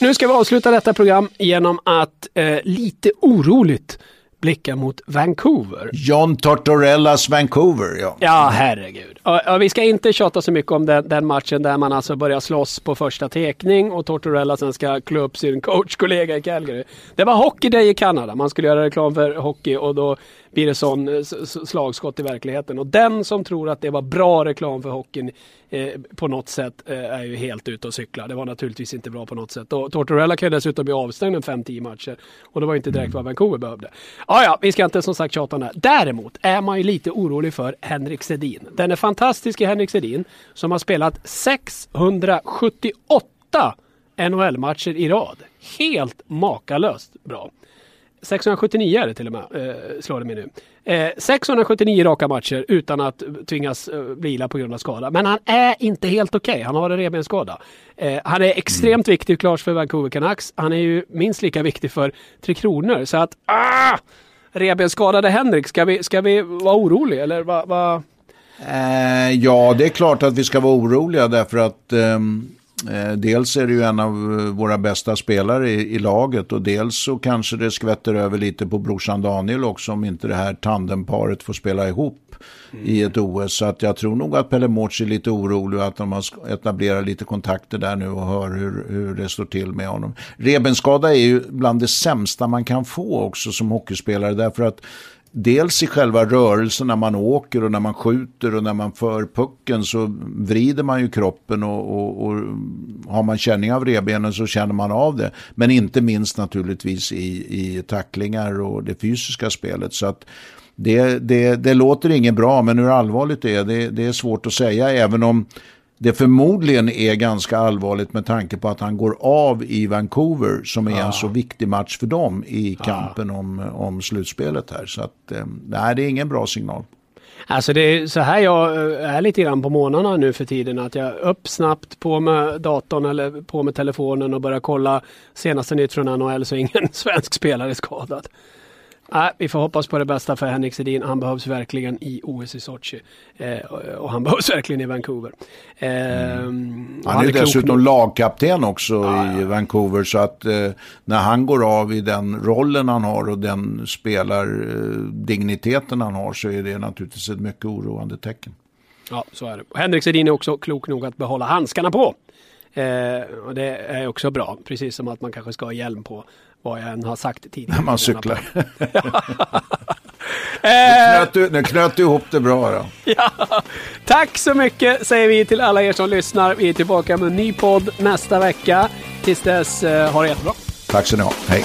Nu ska vi avsluta detta program genom att eh, lite oroligt blicka mot Vancouver. John Tortorellas Vancouver, ja. Ja, herregud. Och, och vi ska inte tjata så mycket om den, den matchen där man alltså börjar slåss på första tekning och Tortorella sen ska klå upp sin coachkollega i Calgary. Det var Hockey Day i Kanada. Man skulle göra reklam för hockey och då blir det sån eh, slagskott i verkligheten. Och den som tror att det var bra reklam för hockeyn eh, på något sätt eh, är ju helt ute och cyklar. Det var naturligtvis inte bra på något sätt. Och Tortorella kan ju dessutom bli avstängd en 5-10 matcher. Och det var inte direkt vad Vancouver behövde. Ja, ja, vi ska inte som sagt tjata om det. Däremot är man ju lite orolig för Henrik Sedin. Den är fantastiske Henrik Sedin som har spelat 678 NHL-matcher i rad. Helt makalöst bra. 679 är det till och med, eh, slår det mig nu. Eh, 679 raka matcher utan att tvingas eh, vila på grund av skada. Men han är inte helt okej. Han har en revbensskada. Eh, han är extremt viktig klart för Vancouver Canucks. Han är ju minst lika viktig för Tre Kronor. Så att, ah! Revbensskadade Henrik, ska vi, ska vi vara oroliga eller vad? Va? Eh, ja, det är klart att vi ska vara oroliga därför att eh, dels är det ju en av eh, våra bästa spelare i, i laget och dels så kanske det skvätter över lite på brorsan Daniel också om inte det här tandemparet får spela ihop i ett OS. Så att jag tror nog att Pelle Mårts är lite orolig och att de har etablerat lite kontakter där nu och hör hur, hur det står till med honom. Rebenskada är ju bland det sämsta man kan få också som hockeyspelare därför att Dels i själva rörelsen när man åker och när man skjuter och när man för pucken så vrider man ju kroppen och, och, och har man känning av revbenen så känner man av det. Men inte minst naturligtvis i, i tacklingar och det fysiska spelet. Så att det, det, det låter inget bra men hur allvarligt det är det, det är svårt att säga även om det förmodligen är ganska allvarligt med tanke på att han går av i Vancouver som är en så viktig match för dem i kampen om, om slutspelet här. Så att, eh, nej, det är ingen bra signal. Alltså det är så här jag eh, är lite grann på månaderna nu för tiden. Att jag upp snabbt på med datorn eller på med telefonen och börjar kolla senaste nytt från NHL så ingen svensk spelare är skadad. Nej, vi får hoppas på det bästa för Henrik Sedin. Han behövs verkligen i OS i Sochi. Eh, och, han behövs verkligen i Vancouver. Eh, och Han är dessutom lagkapten också i Vancouver så att eh, när han går av i den rollen han har och den spelardigniteten han har så är det naturligtvis ett mycket oroande tecken. Ja, så är det. Och Henrik Sedin är också klok nog att behålla handskarna på. Eh, och det är också bra. Precis som att man kanske ska ha hjälm på. Vad jag än har sagt tidigare. När man cyklar. Eh, Knöt du, nu knöt du ihop det bra då. ja. Tack så mycket säger vi till alla er som lyssnar. Vi är tillbaka med en ny podd nästa vecka. Tills dess, eh, ha det jättebra. Tack så ni ha. Hej.